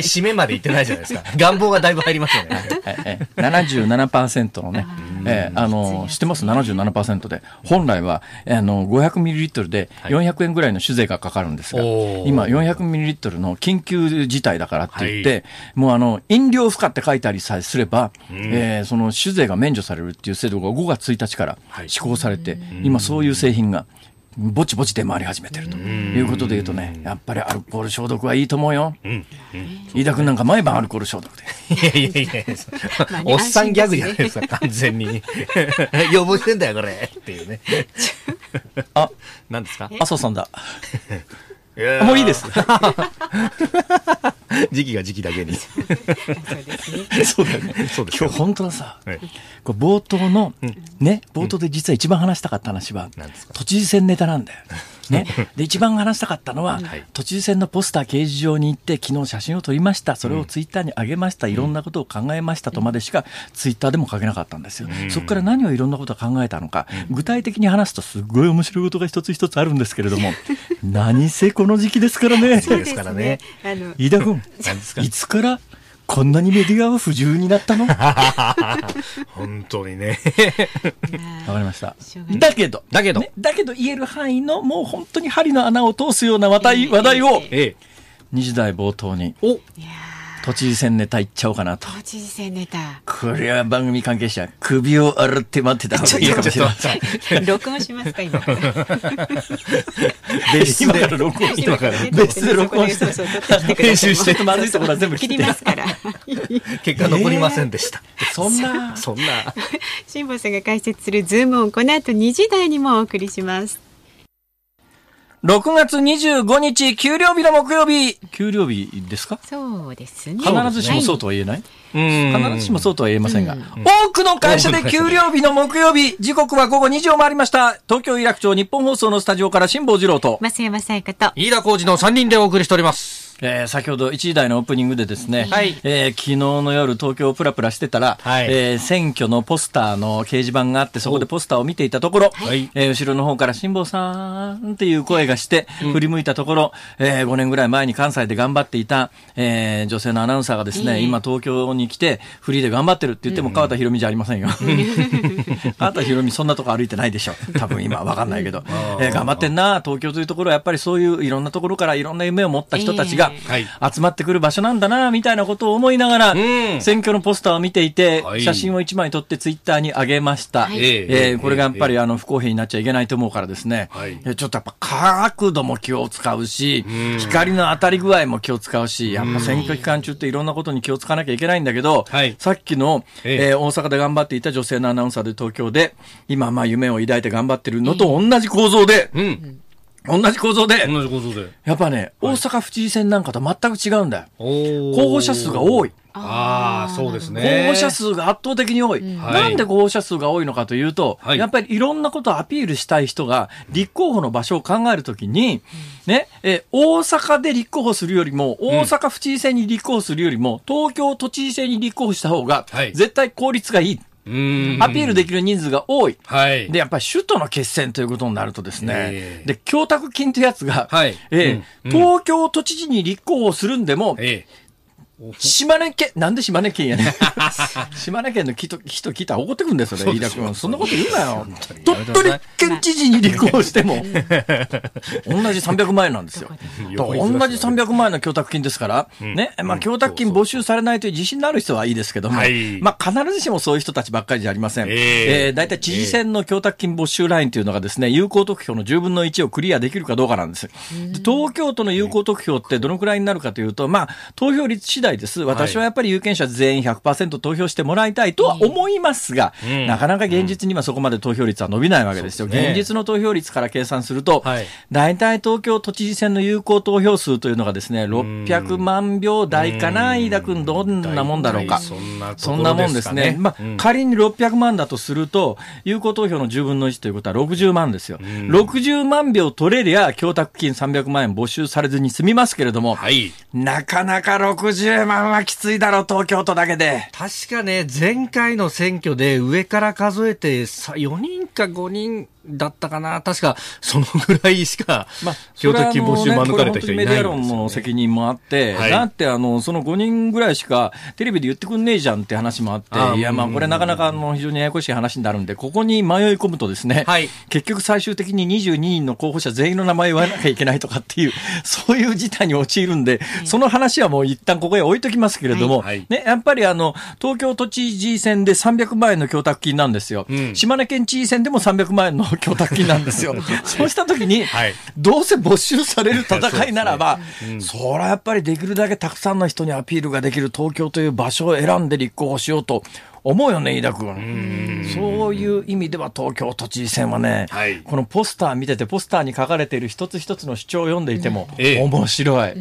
い占めまで言ってないじゃないですか。願望がだいぶ入りますよね。77%のね、えー、あの、知ってます ?77% で。本来は、あの、500ミリリットルで400円ぐらいの酒税がかかるんですが、はい、今400ミリリットルの緊急事態だからって言って、はい、もうあの、飲料負荷って書いてありさえすれば、うん、えー、その酒税が免除されるっていう制度が5月1日から施行されて、今そういう製品がぼちぼち出回り始めてるということで言うとね、やっぱりアルコール消毒はいいと思うよ。飯田君なんか毎晩アルコール消毒で。いやいやいや、おっさんギャグじゃないですか、完全に。要望してんだよ、これ。っていうね。あ、何ですか？麻生さんだ。もういいです。時期が時期だけに。そうだよね。そうです今日本当はさ、はい、これ冒頭の、ね、冒頭で実は一番話したかった話は、都知事選ネタなんだよ。ね、で一番話したかったのは、はい、都知事選のポスター掲示場に行って昨日写真を撮りました。それをツイッターに上げました、いろんなことを考えましたとまでしかツイッターでも書けなかったんですよ、そこから何をいろんなことを考えたのか、具体的に話すとすごい面白いことが一つ一つあるんですけれども 何せこの時期ですからね。そうですからね。飯田君、いつからこんなにメディアは不自由になったの？本当にね。わかりました。だけど、だけど、ね、だけど言える範囲のもう本当に針の穴を通すような話題,、話題を、ええ、2時台冒頭に。お都知事選ネタいっちゃおうかなと。都知事選ネタ。これは番組関係者、首を洗って待ってた方がいいかもしれません。録音しますか、今。別室で録音して、別室で録音して、編集して、まずいところは全部切りますから。結果残りませんでした。そんな、そんな。辛坊さんが解説するズームオン、この後2時台にもお送りします。6月25日、給料日の木曜日。給料日ですか？そうですね。必ずしもそうとは言えない、はい、必ずしもそうとは言えませんが。多くの会社で給料日の木曜日、時刻は午後2時を回りました。東京有楽町日本放送のスタジオから辛坊治郎と、増山さやかと、飯田浩二の3人でお送りしております。えー、先ほど1時台のオープニングでですね、はい、えー、昨日の夜東京をプラプラしてたら、はい、えー、選挙のポスターの掲示板があってそこでポスターを見ていたところ、はい、えー、後ろの方から辛坊さんっていう声がして、振り向いたところ、えー、5年ぐらい前に関西で頑張っていた、えー、女性のアナウンサーがですね、今東京に来てフリーで頑張ってるって言っても川田博美じゃありませんよ。川田博美そんなとこ歩いてないでしょ。多分今わかんないけど、えー、頑張ってんな東京というところはやっぱりそういういろんなところからいろんな夢を持った人たちが、集まってくる場所なんだな、みたいなことを思いながら、選挙のポスターを見ていて、写真を1枚撮ってツイッターに上げました。えー、これがやっぱりあの不公平になっちゃいけないと思うからですね、ちょっとやっぱ角度も気を使うし、光の当たり具合も気を使うし、やっぱ選挙期間中っていろんなことに気を使わなきゃいけないんだけど、さっきの、えー、大阪で頑張っていた女性のアナウンサーで東京で、今まあ夢を抱いて頑張ってるのと同じ構造で、うん同じ構造で。同じ構造で。やっぱね、大阪府知事選なんかと全く違うんだよ。候補者数が多い。ああ、そうですね。候補者数が圧倒的に多い。うん、なんで候補者数が多いのかというと、はい、やっぱりいろんなことをアピールしたい人が、立候補の場所を考えるときに、ね、え、大阪で立候補するよりも、大阪府知事選に立候補するよりも、東京都知事選に立候補した方が、絶対効率がいい。アピールできる人数が多い。はい。で、やっぱり首都の決戦ということになるとですね、えー、で、供託金というやつが、はい。えー、うん、東京都知事に立候補するんでも、えー島根県、なんで島根県やね 島根県の人、人聞いたら怒ってくるんですよね、飯田君。そんなこと言うなよ。鳥取県知事に立候補しても、同じ300万円なんですよ。同じ300万円の供託金ですから、ね、まあ、供託金募集されないという自信のある人はいいですけども、まあ、必ずしもそういう人たちばっかりじゃありません。えー、大体知事選の供託金募集ラインというのがですね、有効得票の10分の1をクリアできるかどうかなんです。東京都の有効得票ってどのくらいになるかというと、まあ、投票率次第です。私はやっぱり有権者全員100%投票してもらいたいとは思いますが、なかなか現実にはそこまで投票率は伸びないわけですよ。現実の投票率から計算すると、大体東京都知事選の有効投票数というのがですね、600万票台かな、飯田君、どんなもんだろうか。そんなもんですね。まあ、仮に600万だとすると、有効投票の10分の1ということは60万ですよ。60万票取れりゃ、供託金300万円募集されずに済みますけれども、なかなか60 30万はきついだろう、東京都だけで。確かね、前回の選挙で上から数えて4人か5人だったかな、確かそのぐらいしか、まあ、票的募集免れた人いないね、メディア論の責任もあって、はい、だってあのその5人ぐらいしかテレビで言ってくんねえじゃんって話もあって、いや、まあこれなかなかあの非常にややこしい話になるんで、ここに迷い込むとですね、はい、結局最終的に22人の候補者全員の名前言わなきゃいけないとかっていう、そういう事態に陥るんで、その話はもう一旦ここへ置いときますけれども、はい、ね、やっぱりあの東京都知事選で300万円の供託金なんですよ。うん、島根県知事選でも300万円の供託金なんですよ。そうしたときに、はい、どうせ没収される戦いならば、そ、ねうん、それはやっぱりできるだけたくさんの人にアピールができる東京という場所を選んで立候補しようと思うよね、飯田君。そういう意味では東京都知事選はね、はい、このポスター見てて、ポスターに書かれている一つ一つの主張を読んでいても、面白い。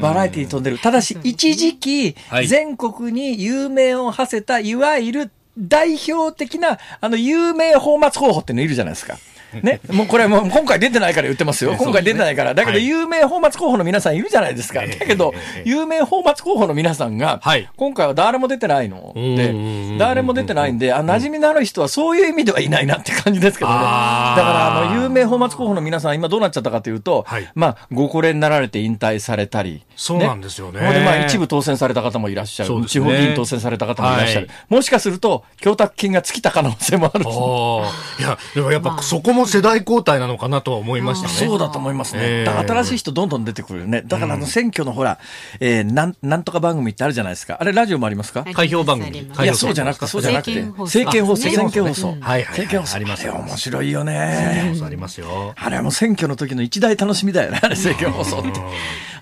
バラエティー飛んでる。ただし、一時期、全国に有名を馳せた、いわゆる代表的な、あの、有名放末候補ってのいるじゃないですか。ね、もうこれもう今回出てないから言ってますよ。今回出てないから。だけど有名放末候補の皆さんいるじゃないですか。だけど、有名放末候補の皆さんが、今回は誰も出てないので、誰も出てないんで、あ、馴染みのある人はそういう意味ではいないなって感じですけどね。だから、あの、有名放末候補の皆さん、今どうなっちゃったかというと、まあ、ご高齢になられて引退されたり。そうなんですよね。で、まあ、一部当選された方もいらっしゃる。地方議員当選された方もいらっしゃる。もしかすると、供託金が尽きた可能性もある。いや、でもやっぱそこも世代交代なのかなとは思いましたね。そうだと思いますね。だから新しい人どんどん出てくるよね。だからあの選挙のほら、えー、なん、なんとか番組ってあるじゃないですか。あれラジオもありますか？開票番組。いや、そうじゃなくて、そうじゃなくて。政見放送。政見放送。はい。政見放送。ありますよ。面白いよね。ありますよ。あれはもう選挙の時の一大楽しみだよね。あれ政見放送って。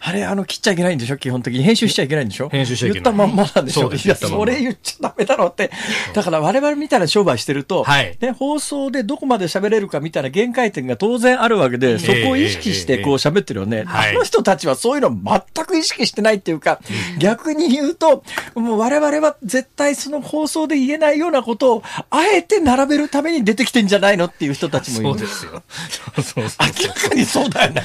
あれ、あの、切っちゃいけないんでしょ？基本的に。編集しちゃいけないんでしょ？編集しちゃいけない。言ったまんまなんでしょ？いや、それ言っちゃダメだろうって。だから我々みたいな商売してると、はい、ね、放送でどこまで喋れるかみたいな限界点が当然あるわけで、そこを意識してこう喋ってるよね。あの人たちはそういうの全く意識してないっていうか、逆に言うと、もう我々は絶対その放送で言えないようなことを、あえて並べるために出てきてんじゃないのっていう人たちもいる。そうですよ。そうそう明らかにそうだよね。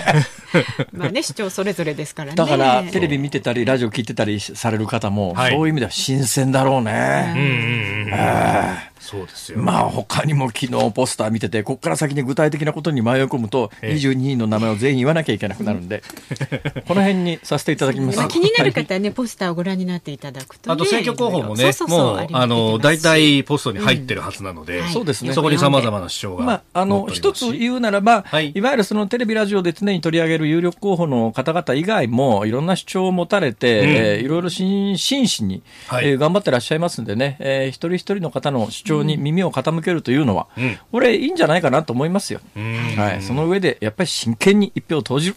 まあね、主張それぞれですからね。だから、テレビ見てたり、ラジオ聞いてたりされる方も、そういう意味では新鮮だろうね。うんうんうんそうですよ、まあ他にも昨日ポスター見てて、ここから先に具体的なことに迷い込むと、22人の名前を全員言わなきゃいけなくなるんで、この辺にさせていただきます。気になる方はね、ポスターをご覧になっていただくと、ね、あと選挙候補もね、もう、あの、大体ポストに入ってるはずなので、そうですね。そこに様々な主張が。まあ、あの、一つ言うならば、はい、いわゆるそのテレビラジオで常に取り上げる有力候補の方々以外も、いろんな主張を持たれて、うん、えー、いろいろ真摯に、はい、えー、頑張ってらっしゃいますんでね、えー、一人一人の方の主張に耳を傾傾けるというのは、うん、これいいんじゃないかなと思いますよ。はい、その上で、やっぱり真剣に一票を投じる。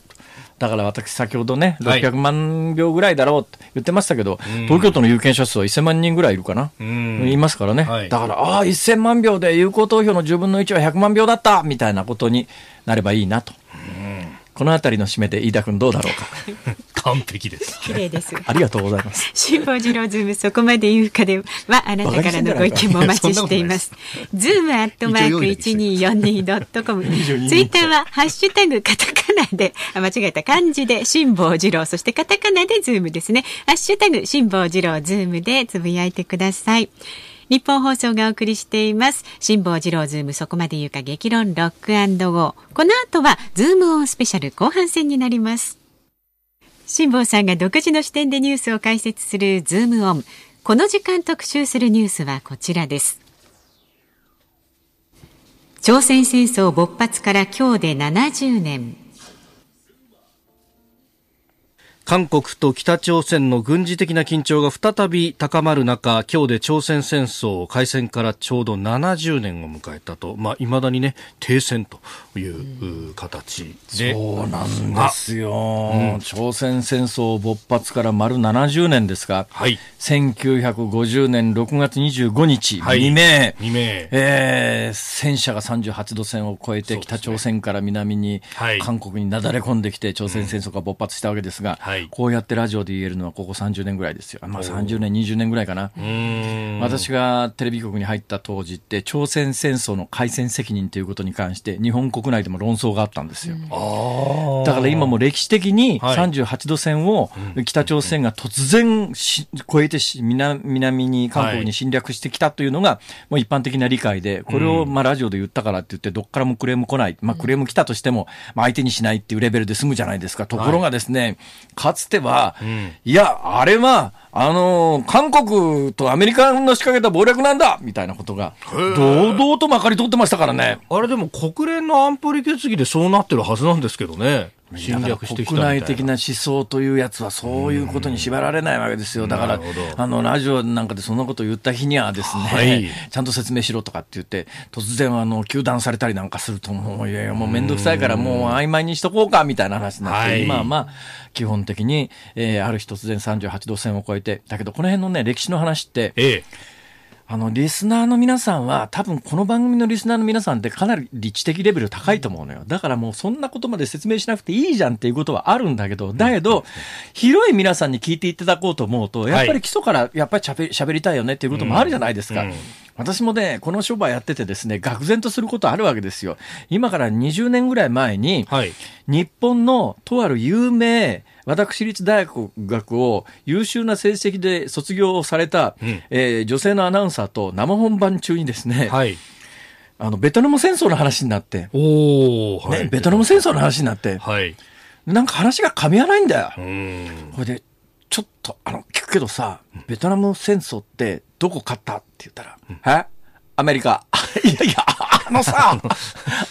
だから私、先ほどね、600万票ぐらいだろうって言ってましたけど、はい、東京都の有権者数は1000万人ぐらいいるかな、言いますからね、はい、だから、ああ、1000万票で有効投票の10分の1は100万票だった！みたいなことになればいいなと。この辺りの締めで飯田君どうだろうか。完璧です。綺麗です。ありがとうございます。辛坊治郎ズームそこまで言うかではあなたからのご意見もお待ちしています。ズームアットマーク一二四二ドットコム。ツイッターはハッシュタグカタカナであ間違えた漢字で辛坊治郎そしてカタカナでズームですね。ハッシュタグ辛坊治郎ズームでつぶやいてください。ニッポン放送がお送りしています。辛坊治郎ズームそこまで言うか激論ロックゴー。この後はズームオンスペシャル後半戦になります。辛坊さんが独自の視点でニュースを解説するズームオン。この時間特集するニュースはこちらです。朝鮮戦争勃発から今日で70年。韓国と北朝鮮の軍事的な緊張が再び高まる中、今日で朝鮮戦争開戦からちょうど70年を迎えたと、まあ、未だにね、停戦という形で。そうなんですよ、うん、朝鮮戦争勃発から丸70年ですが、はい、1950年6月25日、はい、未明、未明。えー、戦車が38度線を越えて、北朝鮮から南に、韓国になだれ込んできて、朝鮮戦争が勃発したわけですが、はいはいこうやってラジオで言えるのはここ30年ぐらいですよ。まあ30年、20年ぐらいかな。私がテレビ局に入った当時って、朝鮮戦争の開戦責任ということに関して、日本国内でも論争があったんですよ。だから今も歴史的にはい38度線を北朝鮮が突然し越えてし南南に韓国に侵略してきたというのがもう一般的な理解で、これをまあラジオで言ったからって言ってどっからもクレーム来ない。まあクレーム来たとしても、まあ相手にしないっていうレベルで済むじゃないですか。ところがですね、かつては、いや、あれは、あのー韓国とアメリカの仕掛けた謀略なんだみたいなことが、堂々とまかり通ってましたからね。あれでも国連の安保理決議でそうなってるはずなんですけどね。侵略してきたみたいな。国内的な思想というやつはそういうことに縛られないわけですよ。だからあの、ラジオなんかでそんなことを言った日にはですね、はいちゃんと説明しろとかって言って、突然あの、糾弾されたりなんかすると、もう、いやいや、もうめんどくさいからもう曖昧にしとこうか、みたいな話になって、はい今はまあ、基本的に、えーある日突然38度線を超えて、だけどこの辺のね、歴史の話って、ええ。あの、リスナーの皆さんは、多分この番組のリスナーの皆さんってかなり理知的レベル高いと思うのよ。だからもうそんなことまで説明しなくていいじゃんっていうことはあるんだけど、だけど、広い皆さんに聞いていただこうと思うと、やっぱり基礎からやっぱり喋喋りたいよねっていうこともあるじゃないですか。私もね、この商売やっててですね、愕然とすることあるわけですよ。今から20年ぐらい前に、はい。日本のとある有名私立大学を優秀な成績で卒業された、うんえー女性のアナウンサーと生本番中にですね、はい。あのベトナム戦争の話になって、おー、はい。ね、ベトナム戦争の話になって、はい。なんか話が噛み合わないんだよう。ん。これで、ちょっと、あの、聞くけどさ、ベトナム戦争ってどこ勝った？って言ったら、え？アメリカ。いやいや、あのさ、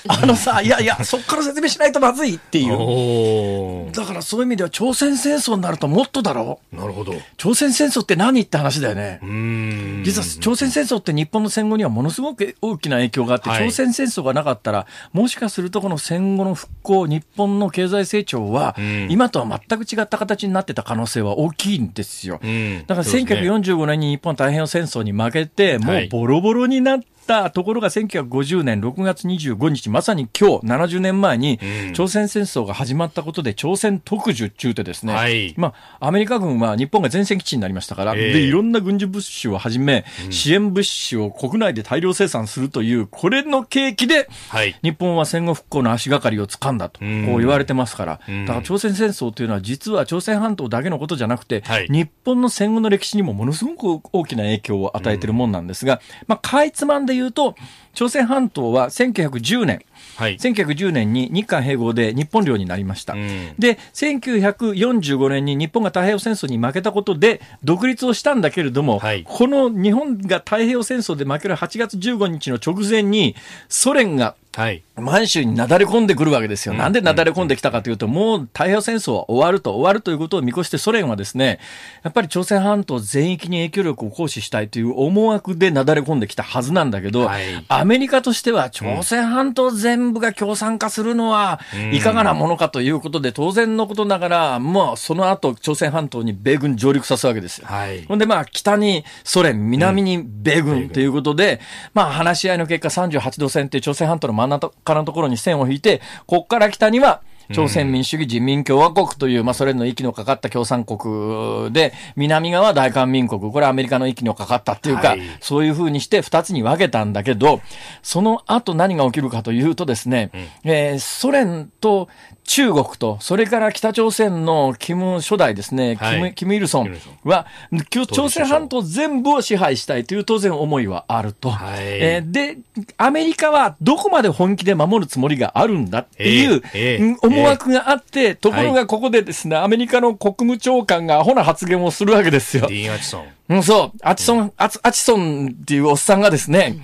あのさ、いやいや、そっから説明しないとまずいっていう。だからそういう意味では朝鮮戦争になるともっとだろ？うなるほど。う朝鮮戦争って何って話だよね。ん。実は朝鮮戦争って日本の戦後にはものすごく大きな影響があって、はい朝鮮戦争がなかったら、もしかするとこの戦後の復興、日本の経済成長はうん、今とは全く違った形になってた可能性は大きいんですよ。うんだからそうですね1945年に日本太平洋戦争に負けて、もうボロボロになったところが1950年6月25日、まさに今日70年前にうん。朝鮮戦争が始まったことで朝鮮特需中ってですね、はい。まあ、アメリカ軍は日本が前線基地になりましたから、ええ。で、いろんな軍事物資をはじめ、支援物資を国内で大量生産するという、これの契機で、はい。日本は戦後復興の足がかりを掴んだと、こううん言われてますから、うん。だから朝鮮戦争というのは実は朝鮮半島だけのことじゃなくて、はい。日本の戦後の歴史にもものすごく大きな影響を与えているもんなんですが、まあ、かいつまんで言うと、朝鮮半島は1910年、はい。1910年に日韓併合で日本領になりました。うんで、1945年に日本が太平洋戦争に負けたことで独立をしたんだけれども、はいこの日本が太平洋戦争で負ける8月15日の直前にソ連がはい。満州になだれ込んでくるわけですよ。なんでなだれ込んできたかというと、もう太平洋戦争は終わると、終わるということを見越してソ連はですね、やっぱり朝鮮半島全域に影響力を行使したいという思惑でなだれ込んできたはずなんだけど、はいアメリカとしては朝鮮半島全部が共産化するのはいかがなものかということで、当然のことながら、もうその後朝鮮半島に米軍上陸さすわけですよ。はい。ほんで、まあ、北にソ連、南に米軍ということで、まあ、話し合いの結果、38度線って朝鮮半島の真ん中のところに線を引いて、こっから北には、朝鮮民主主義人民共和国という、まあ、ソ連の息のかかった共産国で、南側は大韓民国、これはアメリカの息のかかったっていうか、はい。そういうふうにして二つに分けたんだけど、その後何が起きるかというとですね、えーソ連と中国と、それから北朝鮮のキム初代ですね、はいキムキム・イルソンは、朝鮮半島全部を支配したいという当然思いはあると。はいえーで、アメリカはどこまで本気で守るつもりがあるんだっていう、思惑があって、ところがここでですね、アメリカの国務長官がアホな発言をするわけですよ。ディーン・アチソン。うん、そう。アチソン、アチアチソンっていうおっさんがですね、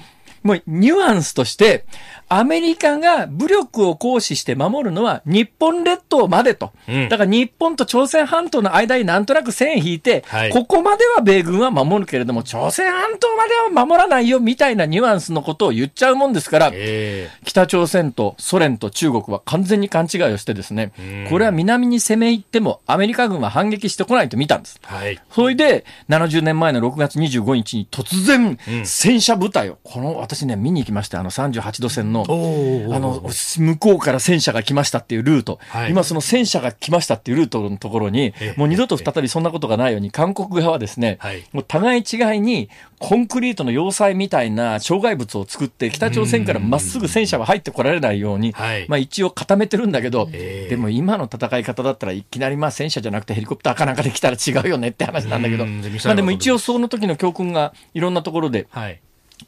もうニュアンスとして、アメリカが武力を行使して守るのは日本列島までと。うんだから日本と朝鮮半島の間になんとなく線引いて、はいここまでは米軍は守るけれども、朝鮮半島までは守らないよみたいなニュアンスのことを言っちゃうもんですから、え北朝鮮とソ連と中国は完全に勘違いをしてですねうん、これは南に攻め入ってもアメリカ軍は反撃してこないと見たんです。えはい。それで、70年前の6月25日に突然う、ん戦車部隊を、この私ね、見に行きました、あの38度線の、あの、向こうから戦車が来ましたっていうルート、はい、今その戦車が来ましたっていうルートのところに、もう二度と再びそんなことがないように、韓国側はですね、はい、もう互い違いに、コンクリートの要塞みたいな障害物を作って、北朝鮮からまっすぐ戦車は入ってこられないように、まあ一応固めてるんだけど、でも今の戦い方だったらいきなりまあ戦車じゃなくてヘリコプターかなんかで来たら違うよねって話なんだけど、まあでも一応その時の教訓がいろんなところで、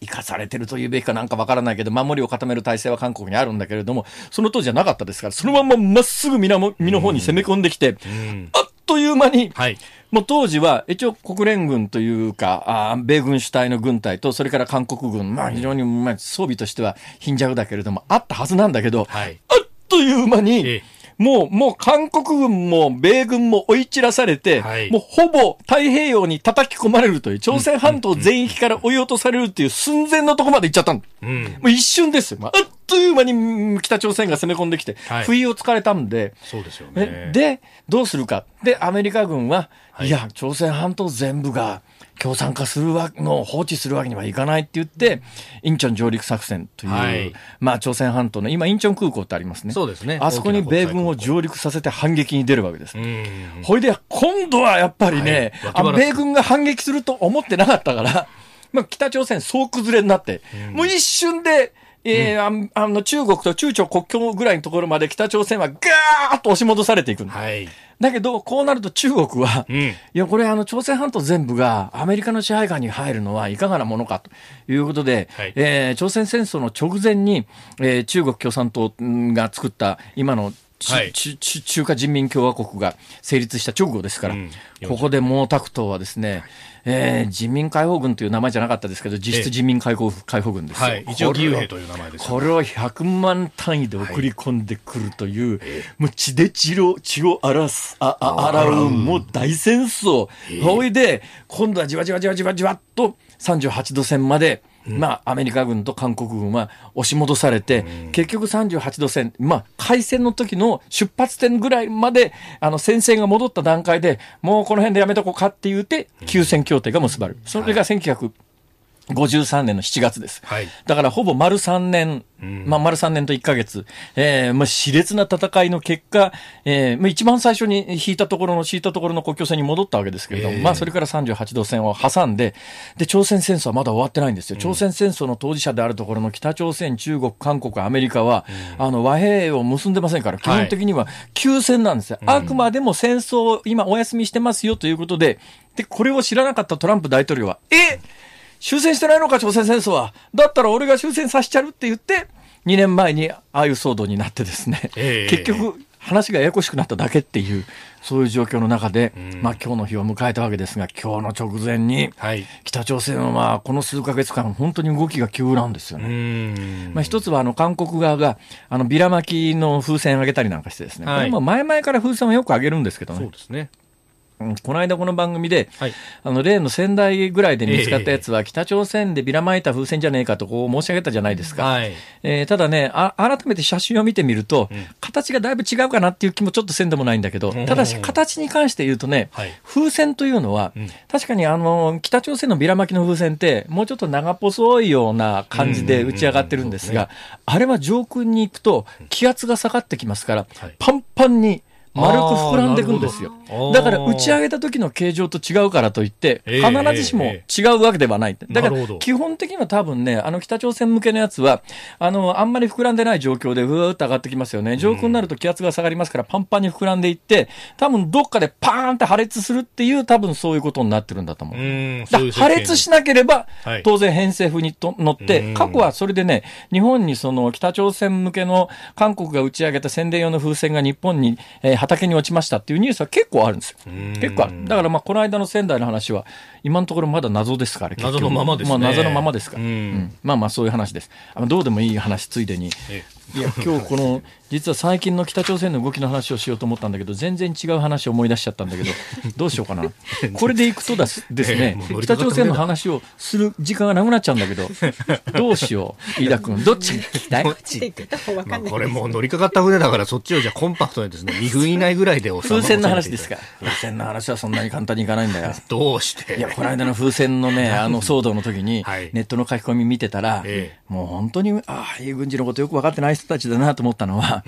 生かされてるというべきかなんかわからないけど、守りを固める体制は韓国にあるんだけれども、その当時はなかったですから、そのまままっすぐ身の方に攻め込んできて、あっという間に、はい、もう当時は一応国連軍というか、あ米軍主体の軍隊と、それから韓国軍、まあ非常に、まあ、装備としては貧弱だけれども、あったはずなんだけど、はい、あっという間に、ええもう、もう韓国軍も米軍も追い散らされて、はい、もうほぼ太平洋に叩き込まれるという、朝鮮半島全域から追い落とされるっていう寸前のとこまで行っちゃったの。うん、もう一瞬ですよ。まあ、あっという間に北朝鮮が攻め込んできて、はい、不意をつかれたんで、そうですよね。で、どうするか。で、アメリカ軍は、はい、いや、朝鮮半島全部が、共産化するわの放置するわけにはいかないって言って、インチョン上陸作戦という、はい、まあ朝鮮半島の、今インチョン空港ってありますね。そうですね。あそこに米軍を上陸させて反撃に出るわけです。ほいで、今度はやっぱりね、はい、米軍が反撃すると思ってなかったから、まあ北朝鮮総崩れになって、もう一瞬で、えー、うん、あの中国と中朝国境ぐらいのところまで北朝鮮はガーッと押し戻されていくはい、だけど、こうなると中国は、うん、いや、これあの朝鮮半島全部がアメリカの支配下に入るのはいかがなものかということで、はい、えー、朝鮮戦争の直前に、えー、中国共産党が作った今のはい、中華人民共和国が成立した直後ですから、うん、ここで毛沢東はですね、えー、人民解放軍という名前じゃなかったですけど、実質人民解放解放軍ですよ。はい、一応義勇兵という名前です、ね、これを100万単位で送り込んでくるという、はい、もう血で血を血を荒らす、ああ洗う、もう大戦争。ほいで、今度はじわじわじわじわじわっと38度線まで、まあ、アメリカ軍と韓国軍は押し戻されて、結局38度線、まあ、開戦の時の出発点ぐらいまで、あの、戦線が戻った段階で、もうこの辺でやめとこうかって言って、休戦協定が結ばれる。それが1900、53年の7月です。はい、だからほぼ丸3年、うん、まあ丸3年と1ヶ月、えー、まあ熾烈な戦いの結果、えー、まあ一番最初に引いたところの、敷いたところの国境線に戻ったわけですけれども、えー、まあそれから38度線を挟んで、で、朝鮮戦争はまだ終わってないんですよ。朝鮮戦争の当事者であるところの北朝鮮、中国、韓国、アメリカは、うん、あの和平を結んでませんから、基本的には休戦なんですよ。はい、あくまでも戦争を今お休みしてますよということで、で、これを知らなかったトランプ大統領は、え終戦してないのか、朝鮮戦争は。だったら俺が終戦させちゃうって言って、2年前にああいう騒動になってですね、えー、結局、話がややこしくなっただけっていう、そういう状況の中で、うん、まあ今日の日を迎えたわけですが、今日の直前に、北朝鮮はまあこの数か月間、本当に動きが急なんですよね。まあ一つはあの韓国側が、あのビラ巻きの風船上げたりなんかしてですね、はい、これも前々から風船はよく上げるんですけどね。そうですね。この間この番組で、はい、あの例の仙台ぐらいで見つかったやつは、北朝鮮でビラまいた風船じゃねえかとこう申し上げたじゃないですか。はい、えー、ただねあ、改めて写真を見てみると、うん、形がだいぶ違うかなっていう気もちょっとせんでもないんだけど、ただし形に関して言うとね、はい、風船というのは、うん、確かにあの北朝鮮のビラ巻きの風船って、もうちょっと長細いような感じで打ち上がってるんですが、あれは上空に行くと気圧が下がってきますから、パンパンに丸く膨らんでいくんですよ。だから打ち上げた時の形状と違うからといって、必ずしも違うわけではない。だから基本的には多分ね、あの北朝鮮向けのやつは、あの、あんまり膨らんでない状況でふーっと上がってきますよね。上空になると気圧が下がりますからパンパンに膨らんでいって、多分どっかでパーンって破裂するっていう多分そういうことになってるんだと思う。う破裂しなければ、当然偏西風にと乗って、過去はそれでね、日本にその北朝鮮向けの韓国が打ち上げた宣伝用の風船が日本に、えー畑に落ちましたっていうニュースは結構あるんですよ。結構ある。だからまあ、この間の仙台の話は、今のところまだ謎ですから、謎のままですね。まあ、謎のままですから。うん、まあまあ、そういう話です。あのどうでもいい話ついでに。いや、今日この実は最近の北朝鮮の動きの話をしようと思ったんだけど、全然違う話を思い出しちゃったんだけど、どうしようかな。これでいくとですですね、北朝鮮の話をする時間がなくなっちゃうんだけど、どうしよう？飯田君、どっち聞きたい？まあ、これもう乗りかかった船だから、そっちをじゃコンパクトにですね、2分以内ぐらいで風船の話ですか？風船の話はそんなに簡単にいかないんだよ。どうしていや、この間の風船のね、あの騒動の時に、ネットの書き込み見てたら、もう本当に、ああ、いう軍事のことよく分かってない人たちだなと思ったのは、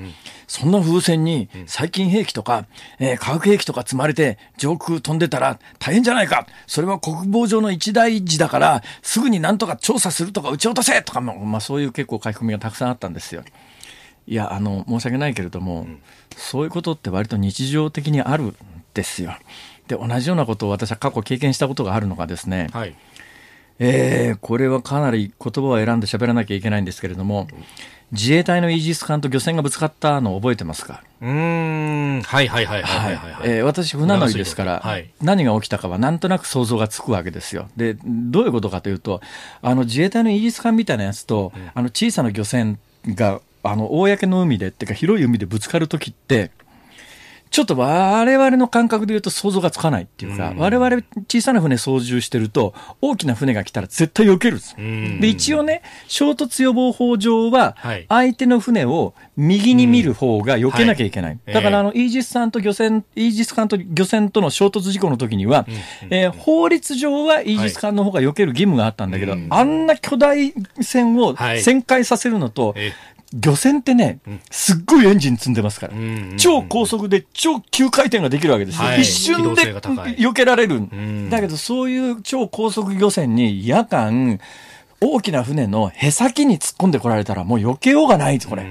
そんな風船に細菌兵器とか、えー、化学兵器とか積まれて上空飛んでたら大変じゃないか。それは国防上の一大事だから、すぐになんとか調査するとか撃ち落とせとかも、まあそういう結構書き込みがたくさんあったんですよ。いや、あの、申し訳ないけれども、うん、そういうことって割と日常的にあるんですよ。で、同じようなことを私は過去経験したことがあるのがですね、はい、えー、これはかなり言葉を選んで喋らなきゃいけないんですけれども、自衛隊のイージス艦と漁船がぶつかったのを覚えてますか？うん、はいはいはいはいはい、はい、えー、私、船乗りですから、はい、何が起きたかはなんとなく想像がつくわけですよ。で、どういうことかというと、あの自衛隊のイージス艦みたいなやつと、うん、あの小さな漁船があの、公の海で、っていうか広い海でぶつかるときって、ちょっと我々の感覚で言うと想像がつかないっていうか、我々小さな船操縦してると、大きな船が来たら絶対避けるんです。で、一応ね、衝突予防法上は、相手の船を右に見る方が避けなきゃいけない。だから、あの、イージス艦と漁船、イージス艦と漁船との衝突事故の時には、えー、法律上はイージス艦の方が避ける義務があったんだけど、あんな巨大船を旋回させるのと、漁船ってね、すっごいエンジン積んでますから、超高速で超急回転ができるわけですよ。はい、一瞬で避けられる。だけど、そういう超高速漁船に夜間、大きな船のへさきに突っ込んでこられたら、もう避けようがないこれ。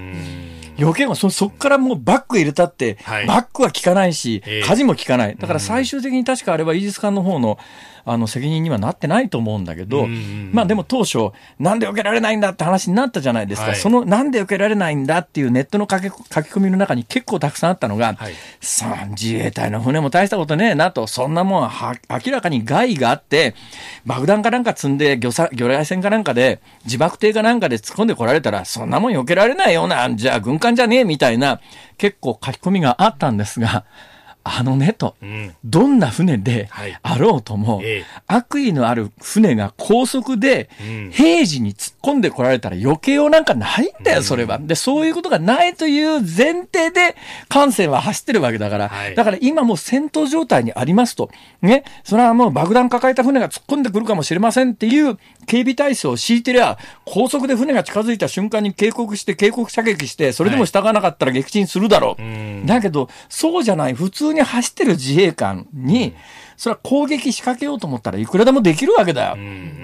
余計はそ、そこからもうバック入れたって、はい、バックは効かないし、舵も効かない。だから最終的に確かあれはイージス艦の方の、あの、責任にはなってないと思うんだけど、まあでも当初、なんで受けられないんだって話になったじゃないですか。はい、その、なんで受けられないんだっていうネットの書き書き込みの中に結構たくさんあったのが、はい、さあ、自衛隊の船も大したことねえなと、そんなもんは明らかに害があって、爆弾かなんか積んで魚魚雷船かなんかで、自爆艇かなんかで突っ込んでこられたら、そんなもん避けられないような、じゃあ軍艦じゃねえみたいな、結構書き込みがあったんですが、あのねと、うん、どんな船であろうとも、はいええ、悪意のある船が高速で平時に突っ込んでこられたら余計ようなんかないんだよ、それは。で、そういうことがないという前提で艦船は走ってるわけだから、はい、だから今もう戦闘状態にありますと、ね、それはもう爆弾抱えた船が突っ込んでくるかもしれませんっていう警備体制を敷いてりゃ、高速で船が近づいた瞬間に警告して、警告射撃して、それでも従わなかったら撃沈するだろう。はい、だけど、そうじゃない、普通に走ってる自衛官に、それは攻撃仕掛けようと思ったらいくらでもできるわけだよ。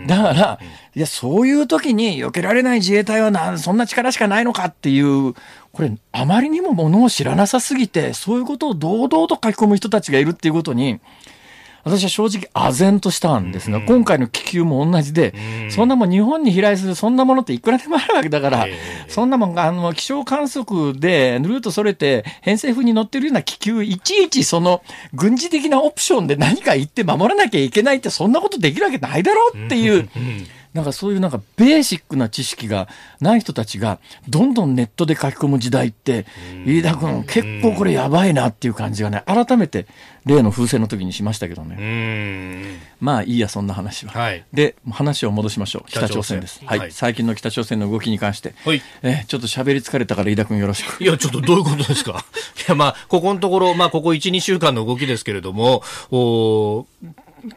だから、いや、そういう時に避けられない自衛隊はなそんな力しかないのかっていう、これ、あまりにもものを知らなさすぎて、そういうことを堂々と書き込む人たちがいるっていうことに、私は正直唖然としたんですが、今回の気球も同じで、そんなもん日本に飛来するそんなものっていくらでもあるわけだから、そんなもんあの気象観測でルートそれて偏西風に乗ってるような気球、いちいちその軍事的なオプションで何か言って守らなきゃいけないってそんなことできるわけないだろうっていう。なんかそういうなんかベーシックな知識がない人たちがどんどんネットで書き込む時代って、飯田君結構これやばいなっていう感じがね、改めて例の風船の時にしましたけどね。まあいいや、そんな話は。はい、で、話を戻しましょう。北朝鮮です。はい、最近の北朝鮮の動きに関して。はい、えちょっと喋り疲れたから飯田君よろしく。いや、ちょっとどういうことですか？いや、まあ、ここのところ、まあ、ここ1、2週間の動きですけれども、お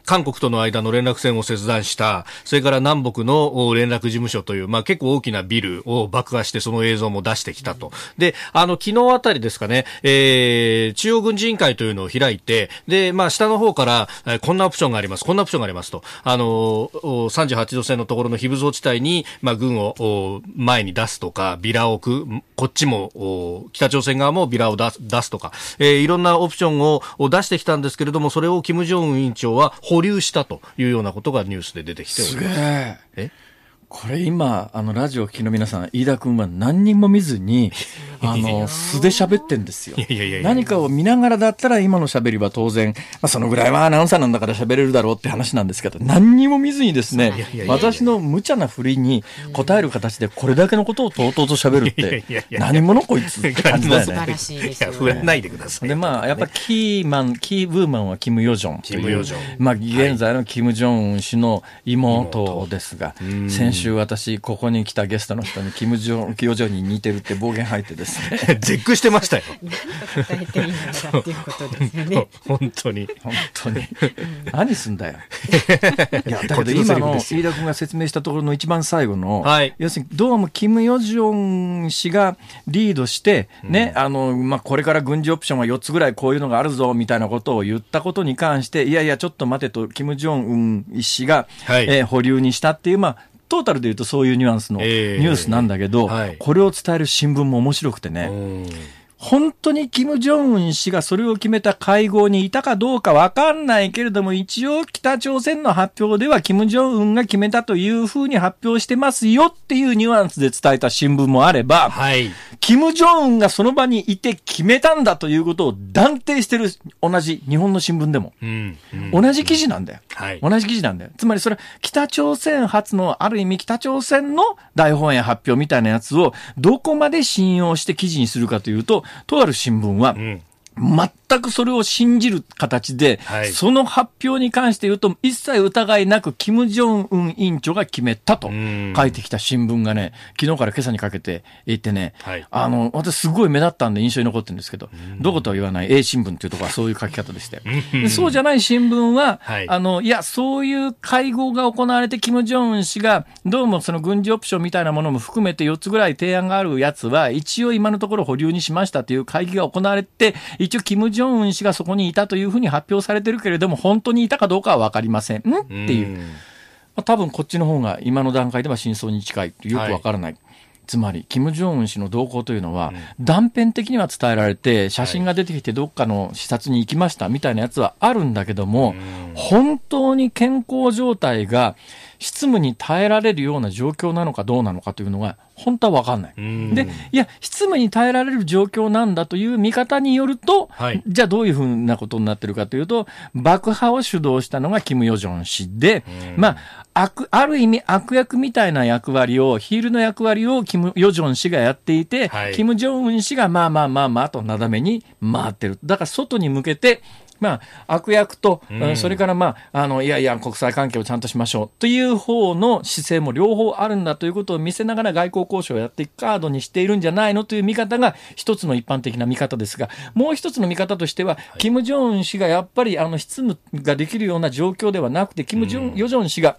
韓国との間の連絡線を切断した、それから南北の連絡事務所という、まあ結構大きなビルを爆破してその映像も出してきたと。で、あの、昨日あたりですかね、えー、中央軍事委員会というのを開いて、で、まあ下の方から、えー、こんなオプションがあります、こんなオプションがありますと、あの、38度線のところの非武装地帯に、まあ軍を前に出すとか、ビラを置く、こっちも、北朝鮮側もビラを出すとか、えー、いろんなオプションを出してきたんですけれども、それを金正恩委員長は保留したというようなことがニュースで出てきております。え？これ今、あの、ラジオを聴きの皆さん、飯田君は何人も見ずに、あの、素で喋ってんですよ。何かを見ながらだったら今の喋りは当然、まあそのぐらいはアナウンサーなんだから喋れるだろうって話なんですけど、何にも見ずにですね私の無茶な振りに答える形でこれだけのことをとうとうと喋るって 何者こいつって感じだよね。素晴らしいや振らないでください。で、まあ、やっぱキーマン、キーブーマンはキム・ヨジョン。キムヨジョン。まあ、現在のキム・ジョンウン氏の妹ですが、先週私、ここに来たゲストの人にキム・ジョン、キヨジョンに似てるって暴言吐いてですね。絶句してましたよ。えていいのかっていうことですよね。本当に。本当に。何すんだよ。いや、だけど今の飯田君が説明したところの一番最後の、はい要するにどうもキム・ヨジョン氏がリードして、ね、あの、まあ、これから軍事オプションは4つぐらいこういうのがあるぞ、みたいなことを言ったことに関して、いやいや、ちょっと待てと、キム・ジョンウン氏が、はいえー保留にしたっていう、まあ、トータルで言うとそういうニュアンスのニえ。えュースなんだけど、はい。これを伝える新聞も面白くてね、うん本当にキム・ジョンウン氏がそれを決めた会合にいたかどうかわかんないけれども、一応北朝鮮の発表ではキム・ジョンウンが決めたというふうに発表してますよっていうニュアンスで伝えた新聞もあれば、はい。キム・ジョンウンがその場にいて決めたんだということを断定してる同じ日本の新聞でも。うん。うん同じ記事なんだよ。はい同じ記事なんだよ。つまりそれ、北朝鮮発の、ある意味北朝鮮の大本営発表みたいなやつを、どこまで信用して記事にするかというと、とある新聞は、うん。全くそれを信じる形で、はい。その発表に関して言うと、一切疑いなく、キム・ジョンウン委員長が決めたとん。書いてきた新聞がね、昨日から今朝にかけて言ってね、はい。あの、私すごい目立ったんで印象に残ってるんですけど、どことは言わない。A 新聞っていうところはそういう書き方でして。でそうじゃない新聞は、はい。あの、いや、そういう会合が行われて、キム・ジョンウン氏が、どうもその軍事オプションみたいなものも含めて4つぐらい提案があるやつは、一応今のところ保留にしましたという会議が行われて、一応キム・ジョンウン氏がそこにいたというふうに発表されてるけれども、本当にいたかどうかはわかりません。んっていう。まあ多分こっちの方が今の段階では真相に近いとよくわからない。つまり、キム・ジョンウン氏の動向というのは、断片的には伝えられて、写真が出てきてどっかの視察に行きましたみたいなやつはあるんだけども、本当に健康状態が執務に耐えられるような状況なのかどうなのかというのが、本当はわかんない。んで、いや、執務に耐えられる状況なんだという見方によると、はいじゃあどういうふうなことになってるかというと、爆破を主導したのがキム・ヨジョン氏で、まあ、悪、ある意味悪役みたいな役割を、ヒールの役割をキム・ヨジョン氏がやっていて、はいキム・ジョンウン氏がまあまあまあまあとなだめに回ってる。だから外に向けて、まあ、悪役と、うん。それからまあ、あの、いやいや、国際関係をちゃんとしましょうという方の姿勢も両方あるんだということを見せながら外交交渉をやっていくカードにしているんじゃないのという見方が一つの一般的な見方ですが、もう一つの見方としては、キム・ジョンウン氏がやっぱりあの、執務ができるような状況ではなくて、キム・ジョン、ヨジョン氏が、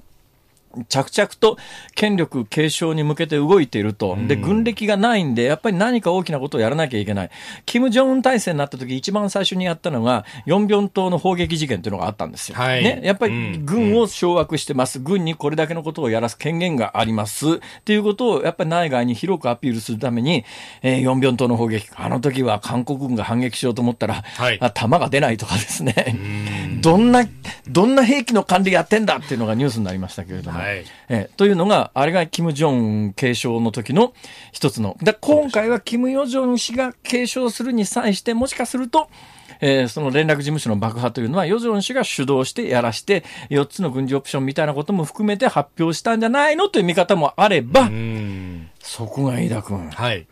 着々と権力継承に向けて動いていると。で、軍歴がないんで、やっぱり何か大きなことをやらなきゃいけない。キム・ジョンウン体制になった時、一番最初にやったのが、ヨンビョン島の砲撃事件というのがあったんですよ。はいね。やっぱりうん軍を掌握してます。軍にこれだけのことをやらす権限があります。っていうことを、やっぱり内外に広くアピールするために、えーヨンビョン島の砲撃、あの時は韓国軍が反撃しようと思ったら、はいあ弾が出ないとかですね。どんな、どんな兵器の管理やってんだっていうのがニュースになりましたけれども。はいえーというのが、あれがキム・ジョンウン継承の時の一つの。で、今回はキム・ヨジョン氏が継承するに際して、もしかすると、えーその連絡事務所の爆破というのは、ヨジョン氏が主導してやらして、4つの軍事オプションみたいなことも含めて発表したんじゃないのという見方もあれば、うん。そこが飯田君。はい。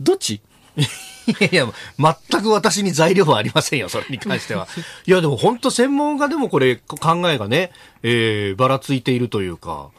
どっち？いやいや、全く私に材料はありませんよ、それに関しては。いや、でも本当専門家でもこれ考えがね、えー、ばらついているというか、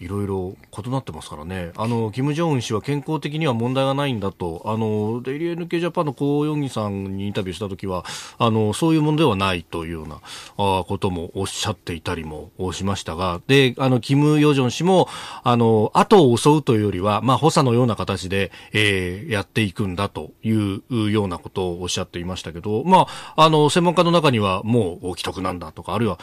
いろいろ異なってますからね。あの、キム・ジョン氏は健康的には問題がないんだと、あの、デイリー NK ジャパンのコウ・ヨンギさんにインタビューしたときは、あの、そういうものではないというような、あこともおっしゃっていたりもしましたが、で、あの、キム・ヨジョン氏も、あの、後を襲うというよりは、まあ、補佐のような形で、えー、やっていくんだというようなことをおっしゃっていましたけど、まあ、あの、専門家の中には、もう、お既得なんだとか、あるいは、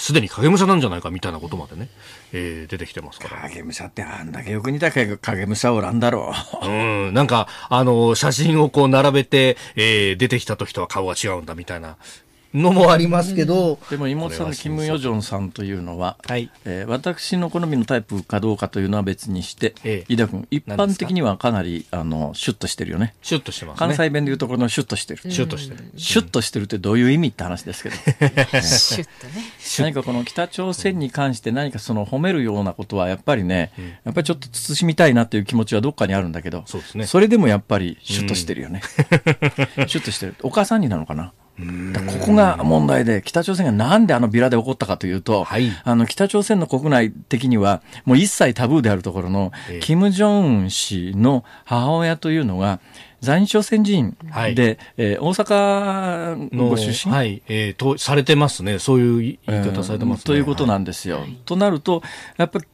すでに影武者なんじゃないかみたいなことまでね、えー出てきてますから。影武者ってあんだけよく似た影武者おらんだろう。うん、なんか、あの、写真をこう並べて、えー出てきた時とは顔が違うんだみたいなのもありますけど、でも妹さんのキム・ヨジョンさんというのは、はいえー私の好みのタイプかどうかというのは別にして、ええ飯田君、一般的にはかなりあのシュッとしてるよね。シュッとしてますね。関西弁でいうところのシュッとしてる。シュッとしてる。シュッとしてるってどういう意味って話ですけど。シュッとね。何かこの北朝鮮に関して何かその褒めるようなことはやっぱりね、やっぱりちょっと慎みたいなっていう気持ちはどっかにあるんだけど、そうですねれでもやっぱりシュッとしてるよね。シュッとしてる。お母さんになのかな？ここが問題で、北朝鮮がなんであのビラで起こったかというと、はい。あの北朝鮮の国内的には、もう一切タブーであるところの、ええ。キム・ジョンウン氏の母親というのが、在日朝鮮人で、はい。えー大阪のご出身、はい、えーと、されてますね。そういう言い方されてますね。ということなんですよ。となると、やっぱり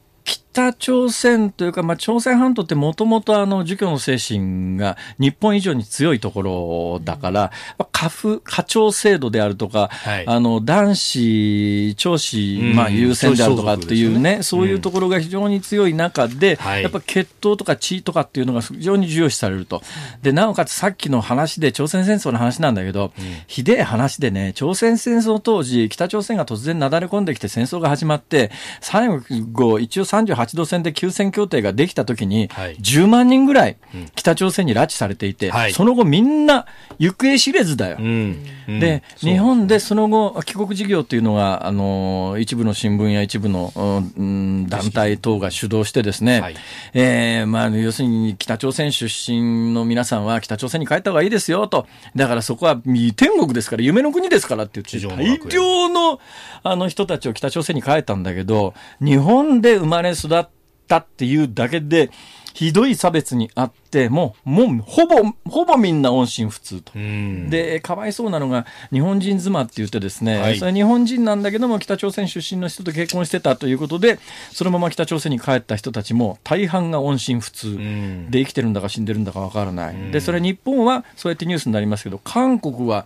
北朝鮮というか、まあ、朝鮮半島ってもともとあの、儒教の精神が日本以上に強いところだから、家父、家長制度であるとか、はい。あの、男子、長子、うん。まあ、優先であるとかっていうね、そうそういうところが非常に強い中で、はい。やっぱ血統とか血とかっていうのが非常に重要視されると。で、なおかつさっきの話で、朝鮮戦争の話なんだけど、ひでえ話でね、朝鮮戦争当時、北朝鮮が突然なだれ込んできて戦争が始まって、最後、一応38度線で休戦協定ができた時に、はい。10万人ぐらい北朝鮮に拉致されていて、はい。その後みんな行方知れずだよ。うん。うん。で、日本でその後、帰国事業っていうのが、あの、一部の新聞や一部の、うん、団体等が主導してですね、はい。えーまあ、要するに北朝鮮出身の皆さんは北朝鮮に帰った方がいいですよと。だからそこは天国ですから、夢の国ですからって言って、大量のあの人たちを北朝鮮に帰ったんだけど、日本で生まれ育ったっていうだけで、ひどい差別にあって、もう、もう、ほぼ、ほぼみんな音信不通と。うん。で、かわいそうなのが、日本人妻って言ってですね、はいそれ日本人なんだけども、北朝鮮出身の人と結婚してたということで、そのまま北朝鮮に帰った人たちも、大半が音信不通。んで、生きてるんだか死んでるんだかわからない。で、それ日本は、そうやってニュースになりますけど、韓国は、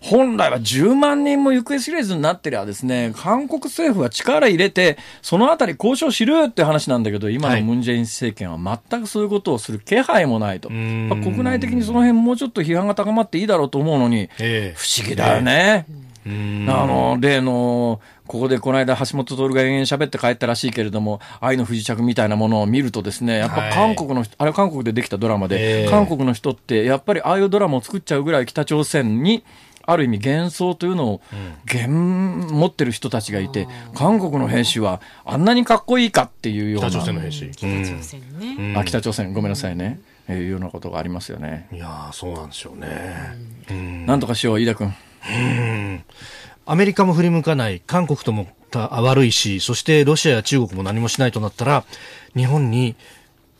本来は10万人も行方知れずになってりゃですね、韓国政府は力入れて、そのあたり交渉しろよって話なんだけど、今はい。のムン・ジェイン政権は全くそういうことをする気配もないと。ん。まあ国内的にその辺もうちょっと批判が高まっていいだろうと思うのに、ええ。不思議だよね。うんあの、例の、ここでこの間橋本徹が延々喋って帰ったらしいけれども、愛の不時着みたいなものを見るとですね、やっぱ韓国の人、あれ韓国でできたドラマで、ええ。韓国の人ってやっぱりああいうドラマを作っちゃうぐらい北朝鮮に、ある意味幻想というのを、幻持ってる人たちがいて、韓国の兵士はあんなにかっこいいかっていうような。北朝鮮の兵士。北朝鮮ね。あ、北朝鮮、ごめんなさいね。えーいうようなことがありますよね。いやーそうなんですよね。うんなんとかしよう、飯田君。アメリカも振り向かない、韓国ともた悪いし、そしてロシアや中国も何もしないとなったら、日本に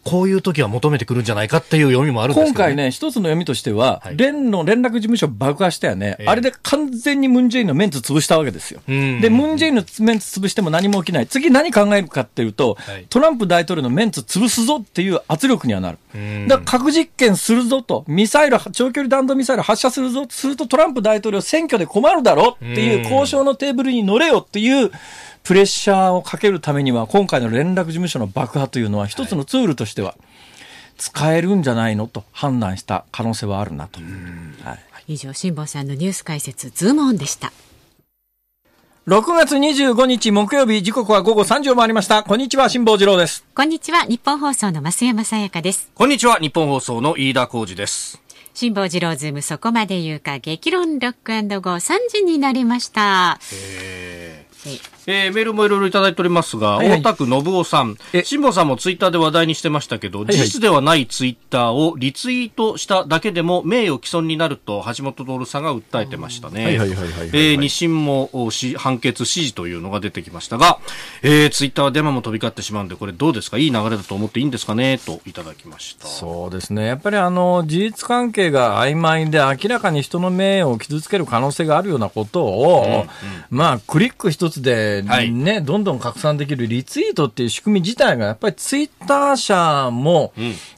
こういう時は求めてくるんじゃないかっていう読みもあるんですけど、今回。ね、一つの読みとしては、はい連の連絡事務所爆破したよね、ええあれで完全にムン・ジェインのメンツ潰したわけですよ。うんで、ムン・ジェインのメンツ潰しても何も起きない。次何考えるかっていうと、はいトランプ大統領のメンツ潰すぞっていう圧力にはなる。んだから核実験するぞと、ミサイル、長距離弾道ミサイル発射するぞ、するとトランプ大統領選挙で困るだろっていう交渉のテーブルに乗れよっていう、プレッシャーをかけるためには、今回の連絡事務所の爆破というのは一つのツールとしては、使えるんじゃないのと判断した可能性はあるなと。はい以上、辛坊さんのニュース解説、ズームオンでした。6月25日木曜日時刻は午後3時を回りました。こんにちは、辛坊治郎です。こんにちは、ニッポン放送の増山さやかです。こんにちは、ニッポン放送の飯田浩司です。辛坊治郎ズームそこまで言うか、激論ロックゴー3時になりました。えええーメールもいろいろいただいておりますが、はいはい。大田区信夫さん。え、辛坊さんもツイッターで話題にしてましたけど、事実ではないツイッターをリツイートしただけでも名誉毀損になると橋本徹さんが訴えてましたね。二審もおし判決支持というのが出てきましたが、えーツイッターはデマも飛び交ってしまうんで、これどうですか？いい流れだと思っていいんですかね？といただきました。そうですね。やっぱりあの、事実関係が曖昧で明らかに人の名誉を傷つける可能性があるようなことを、まあ、クリック一一つで、ね、はい。どんどん拡散できるリツイートっていう仕組み自体が、やっぱりツイッター社も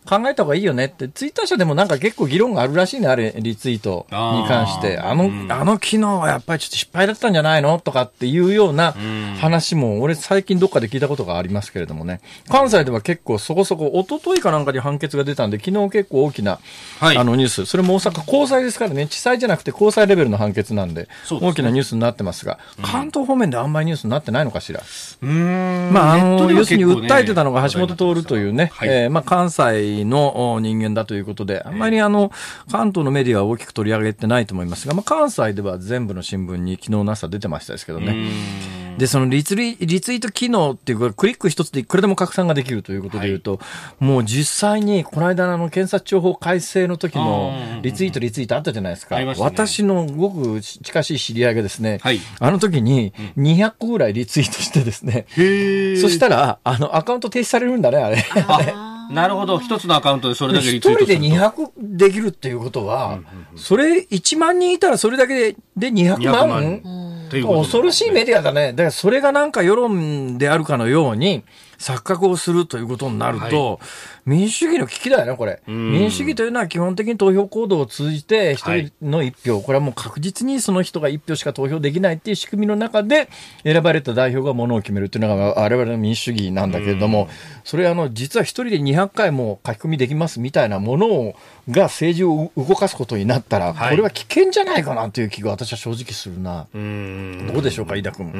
考えた方がいいよねって、ツイッター社でもなんか結構議論があるらしいね、あれ、リツイートに関して。あの、あの機能はやっぱりちょっと失敗だったんじゃないのとかっていうような話も、俺最近どっかで聞いたことがありますけれどもね。関西では結構そこそこ、一昨日かなんかに判決が出たんで、昨日結構大きな、はい。あのニュース、それも大阪高裁ですからね、地裁じゃなくて高裁レベルの判決なんで、で大きなニュースになってますが、関東方面であんまりニュースになってないのかしら。まあ、あの、ネットでは要するに訴えてたのが橋本徹というね、はい。えーまあ、関西のお人間だということで、あんまりあの、関東のメディアは大きく取り上げてないと思いますが、まあ、関西では全部の新聞に昨日の朝出てましたですけどね。で、そのリツリリツイート機能っていうか、クリック一つでいくらでも拡散ができるということで言うと、もう実際に、この間のあの検察庁法改正の時のリツイート、リツイートあったじゃないですか。ありましたね。私のごく近しい知り合いがですね、はい。あの時に200個ぐらいリツイートしてですね、へそしたら、あの、アカウント停止されるんだね、あれ。あなるほど。一つのアカウントでそれだけリ一人でツイートすると。200できるっていうことは、それ1万人いたらそれだけでで200 200万。万ということ恐ろしいメディアだね。だからそれがなんか世論であるかのように錯覚をするということになると、民主主義の危機だよね、これ。民主主義というのは基本的に投票行動を通じて、一人の一票、これはもう確実にその人が一票しか投票できないっていう仕組みの中で、選ばれた代表がものを決めるっていうのが我々の民主主義なんだけれども、それあの、実は一人で200回も書き込みできますみたいなものをが政治を動かすことになったら、はい。これは危険じゃないかなという気が私は正直するな。どうでしょうか、飯田君。う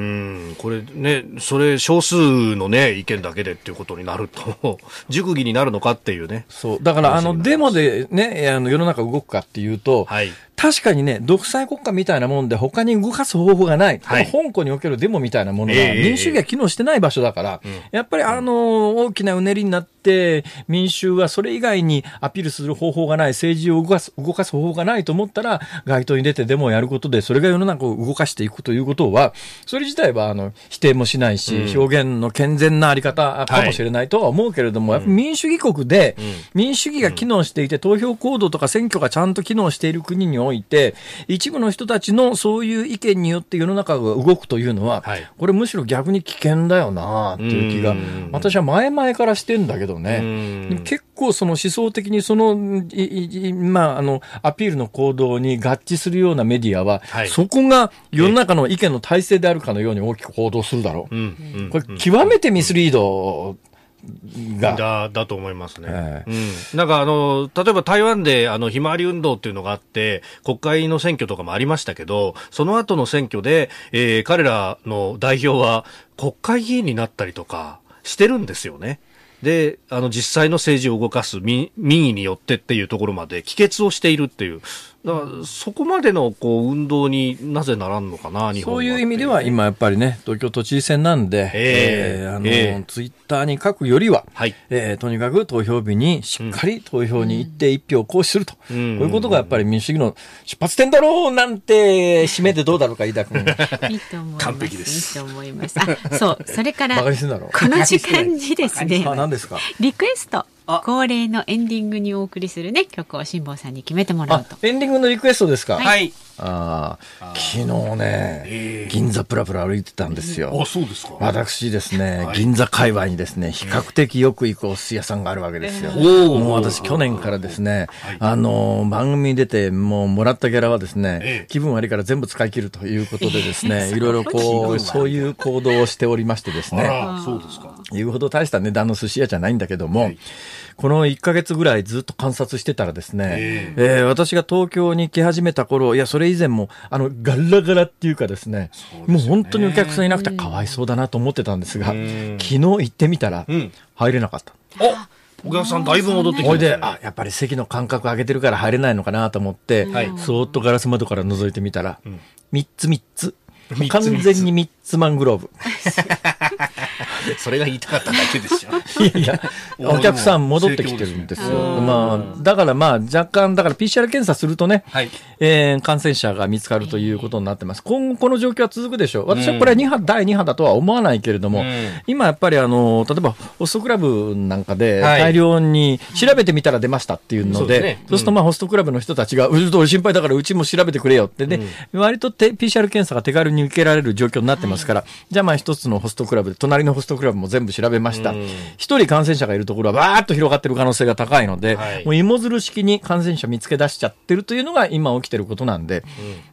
ん。これね、それ少数のね、意見だけでっていうことになると、熟議になるのかっていうね。そう。だから、あの、デモでね、あの、世の中動くかっていうと、はい。確かにね、独裁国家みたいなもんで他に動かす方法がない。はい。香港におけるデモみたいなものが、ええ。民主主義が機能してない場所だから、やっぱりあの、大きなうねりになって、民衆はそれ以外にアピールする方法がない、政治を動かす、動かす方法がないと思ったら、街頭に出てデモをやることで、それが世の中を動かしていくということは、それ自体は、あの、否定もしないし、表現の健全なあり方かもしれないとは思うけれども、やっぱ民主主義国で、民主主義が機能していて、投票行動とか選挙がちゃんと機能している国において、一部の人たちのそういう意見によって世の中が動くというのは、はいこれむしろ逆に危険だよなっていう気がうん、私は前々からしてんだけどね。結構その思想的にその、いいいまあ、あの、アピールの行動に合致するようなメディアは、はいそこが世の中の意見の体制であるかのように大きく報道するだろう。うん。うんこれ、極めてミスリードが、だ、だと思いますね。えうん。なんかあの、例えば台湾であの、ひまわり運動っていうのがあって、国会の選挙とかもありましたけど、その後の選挙で、えー彼らの代表は国会議員になったりとかしてるんですよね。で、あの、実際の政治を動かす民民意によってっていうところまで帰結をしているっていう。だから、そこまでの、こう、運動になぜならんのかな、日本は。そういう意味では今やっぱりね、東京都知事選なんで、ええ。あの、ええ。ツイッターに書くよりは、はい。えーとにかく投票日にしっかり投票に行って一票を行使すると、うん。こういうことがやっぱり民主主義の出発点だろうなんて、締めてどうだろうか、飯田君。いいと思います。完璧です。いいと思います。あ、そう、それから、バこの時間にですね、あ、何ですか？リクエスト。あ、恒例のエンディングにお送りするね、曲を辛坊さんに決めてもらうあと。、エンディングのリクエストですか？はい。ああ、昨日ね、銀座プラプラ歩いてたんですよ。そうですか。私ですね、銀座界隈にですね、比較的よく行くお寿司屋さんがあるわけですよ。もう私去年からですね、あの、番組に出て、もうもらったギャラはですえねえ、気分悪いから全部使い切るということでですね、いろいろこう、そういう行動をしておりましてですね、あら、そうですか。言うほど大した値段の寿司屋じゃないんだけども、この1ヶ月ぐらいずっと観察してたらですね、ええ。ー私が東京に来始めた頃、いや、それ以前も、あの、ガラガラっていうかですね、もう本当にお客さんいなくてかわいそうだなと思ってたんですが、昨日行ってみたらうん、入れなかった。おお客さんだいぶ戻ってきほいで、あ、やっぱり席の間隔上げてるから入れないのかなと思って、はい。そーっとガラス窓から覗いてみたら、ん。3つ3つ。完全に3つマングローブ。それが言いたかっただけでしょ。いやいや、お客さん戻ってきてるんですよ。まあ、だからまあ、若干、だから PCR 検査するとね、はい、えー、感染者が見つかるということになってます。今後この状況は続くでしょう。私はこれは2波、うん、第2波だとは思わないけれども、うん、今やっぱりあの、例えばホストクラブなんかで大量に調べてみたら出ましたっていうので、はい、そう、ね,、するとまあホストクラブの人たちが、うと心配だからうちも調べてくれよってね、うん、割と PCR 検査が手軽に受けられる状況になってますから、はい、じゃあまあ一つのホストクラブで、隣のホストクラブも全部調べました。一、人感染者がいるところはわーっと広がってる可能性が高いので、はい、もう芋づる式に感染者見つけ出しちゃってるというのが今起きてることなんで、うん、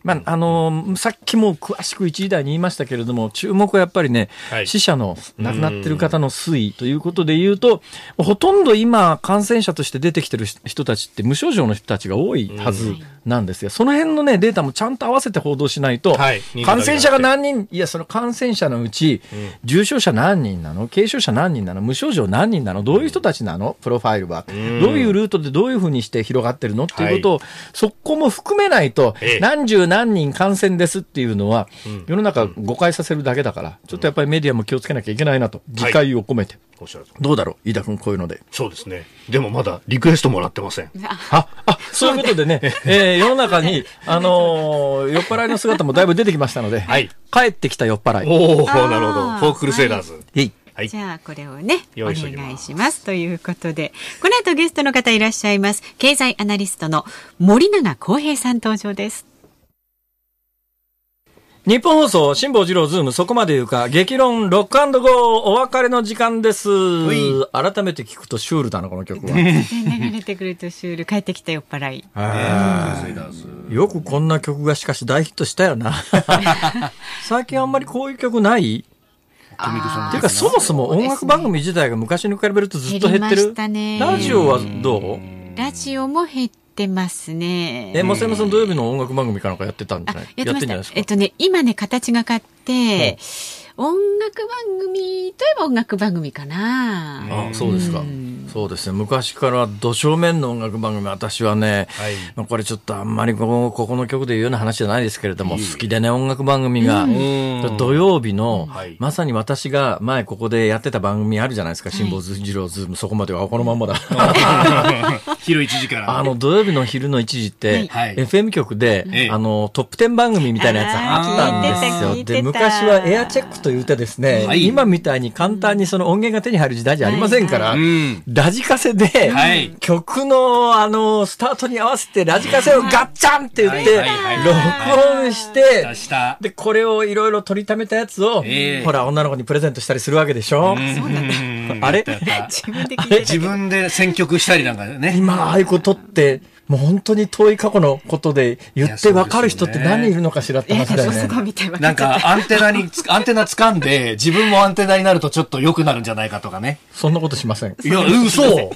まあ、あのー、さっきも詳しく一時代に言いましたけれども、注目はやっぱりね、はい、死者の亡くなってる方の推移ということで言うと、ほとんど今感染者として出てきてる人たちって無症状の人たちが多いはずなんですよ。その辺のね、データもちゃんと合わせて報道しないと、はい、感染者が何人、いや、その感染者のうち、重症者何人なの？軽症者何人なの？無症状何人なの？どういう人たちなの？プロファイルは。どういうルートでどういうふうにして広がってるの？っていうことを、はい、そこも含めないと、何十何人感染ですっていうのは、世の中誤解させるだけだから、ちょっとやっぱりメディアも気をつけなきゃいけないなと、自戒を込めて。おっしゃるどうだろう飯田君こういうので。そうですね。でもまだリクエストもらってません。あ、あ、そういうことでね、えー、世の中に、あのー、酔っ払いの姿もだいぶ出てきましたので、はい。帰ってきた酔っ払い。おおなるほど。フォークルセダーズ。はい。はい、じゃあこれをねお願いしますということでこの後ゲストの方いらっしゃいます経済アナリストの森永康平さん登場ですニッポン放送、辛坊治郎ズーム、そこまで言うか、激論、ロックゴー、お別れの時間です。改めて聞くとシュールだな、この曲は。流れてくるとシュール、帰ってきた酔っ払い。よくこんな曲がしかし大ヒットしたよな。最近あんまりこういう曲ない？っていうか、そもそも音楽番組自体が昔に比べるとずっと減ってる？ラジオはどう？ラジオも減ってますね。え、増山さん土曜日の音楽番組かなんかやってたんじゃない？やってんじゃないですか？えっとね、今ね、形が変わって、音楽番組といえば音楽番組かな。あそうですか。そうですね。昔から土正面の音楽番組、私はね、はい、まあこれちょっとあんまりここここの曲で言うような話じゃないですけれども、好きでね、音楽番組が、土曜日の、はい、まさに私が前ここでやってた番組あるじゃないですか、辛坊治郎ズーム、そこまではこのまんまだ。昼1時から。あの、土曜日の昼の1時って、はい、FM 局で、あの、トップ10番組みたいなやつあったんですよ。で、昔はエアチェックというてですね、今みたいに簡単にその音源が手に入る時代じゃありませんから、ラジカセで、はい、曲の、あの、スタートに合わせて、ラジカセをガッチャンって言って、録音して、で、これをいろいろ取りためたやつを、えー、ほら、女の子にプレゼントしたりするわけでしょ？そう。あれ？自分で自分で選曲したりなんかね。今、ああいうことって、もう本当に遠い過去のことで言って分かる人って何人いるのかしらって話だよね。なんかアンテナに、アンテナ掴んで自分もアンテナになるとちょっと良くなるんじゃないかとかね。そんなことしません。いや、嘘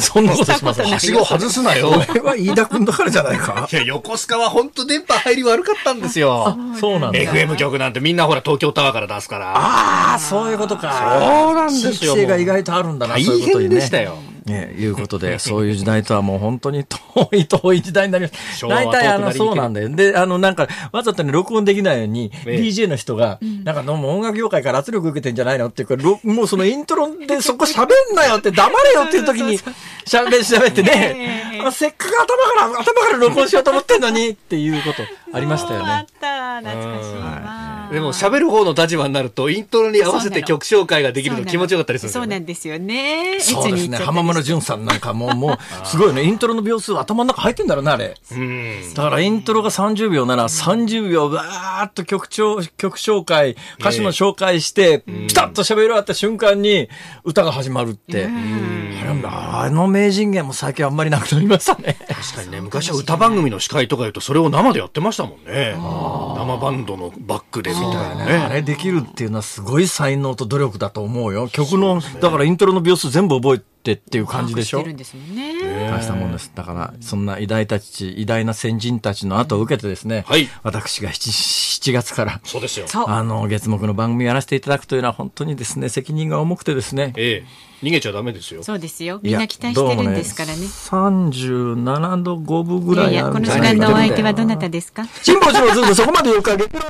そんなことしません。はしご外すなよ。これは飯田君だからじゃないか。いや、横須賀は本当電波入り悪かったんですよ。そうなんだ。FM 局なんてみんなほら東京タワーから出すから。ああ、そういうことか。そうなんですよ。地域が意外とあるんだな、そういうことにね。大変でしたよ。ね、いうことで、そういう時代とはもう本当に 遠い遠い時代になります。大体あの、そうなんだよ。で、あの、なんか、わざとね、録音できないように、DJ の人が、なんか、もう音楽業界から圧力受けてんじゃないのっていうか、もうそのイントロで そこ喋んなよって黙れよっていう時に、喋って喋ってね、せっかく頭から、頭から録音しようと思ってんのにっていうことありましたよね。あった、懐かしいわ。でも喋る方の立場になると、イントロに合わせて曲紹介ができるの気持ちよかったりするそうなんですよね。そうですね。浜村淳さんなんかももう、すごいね。イントロの秒数頭の中入ってんだろうな、あれ。だからイントロが30秒なら30秒わーっと曲調、曲紹介、歌詞の紹介して、ピタッと喋り終わった瞬間に歌が始まるって。あの名人芸も最近あんまりなくなりましたね。確かにね、昔は歌番組の司会とか言うとそれを生でやってましたもんね。生バンドのバックでみたいなね。あれできるっていうのはすごい才能と努力だと思うよ。曲の、だからイントロの秒数全部覚えて、っていう感じでしょ？るんですね。大したもんです。だから、そんな偉大たち、偉大な先人たちの後を受けてですね、はい、私が 7, 7月から、そうですよ。あの、月目の番組やらせていただくというのは本当にですね、責任が重くてですね、ええ逃げちゃダメですよ。そうですよ。みんな期待してるんですからね。三十七度五分ぐらいいやいや、この時間のお相手はどなたですか？辛抱しろずっとそこまで言うか、月論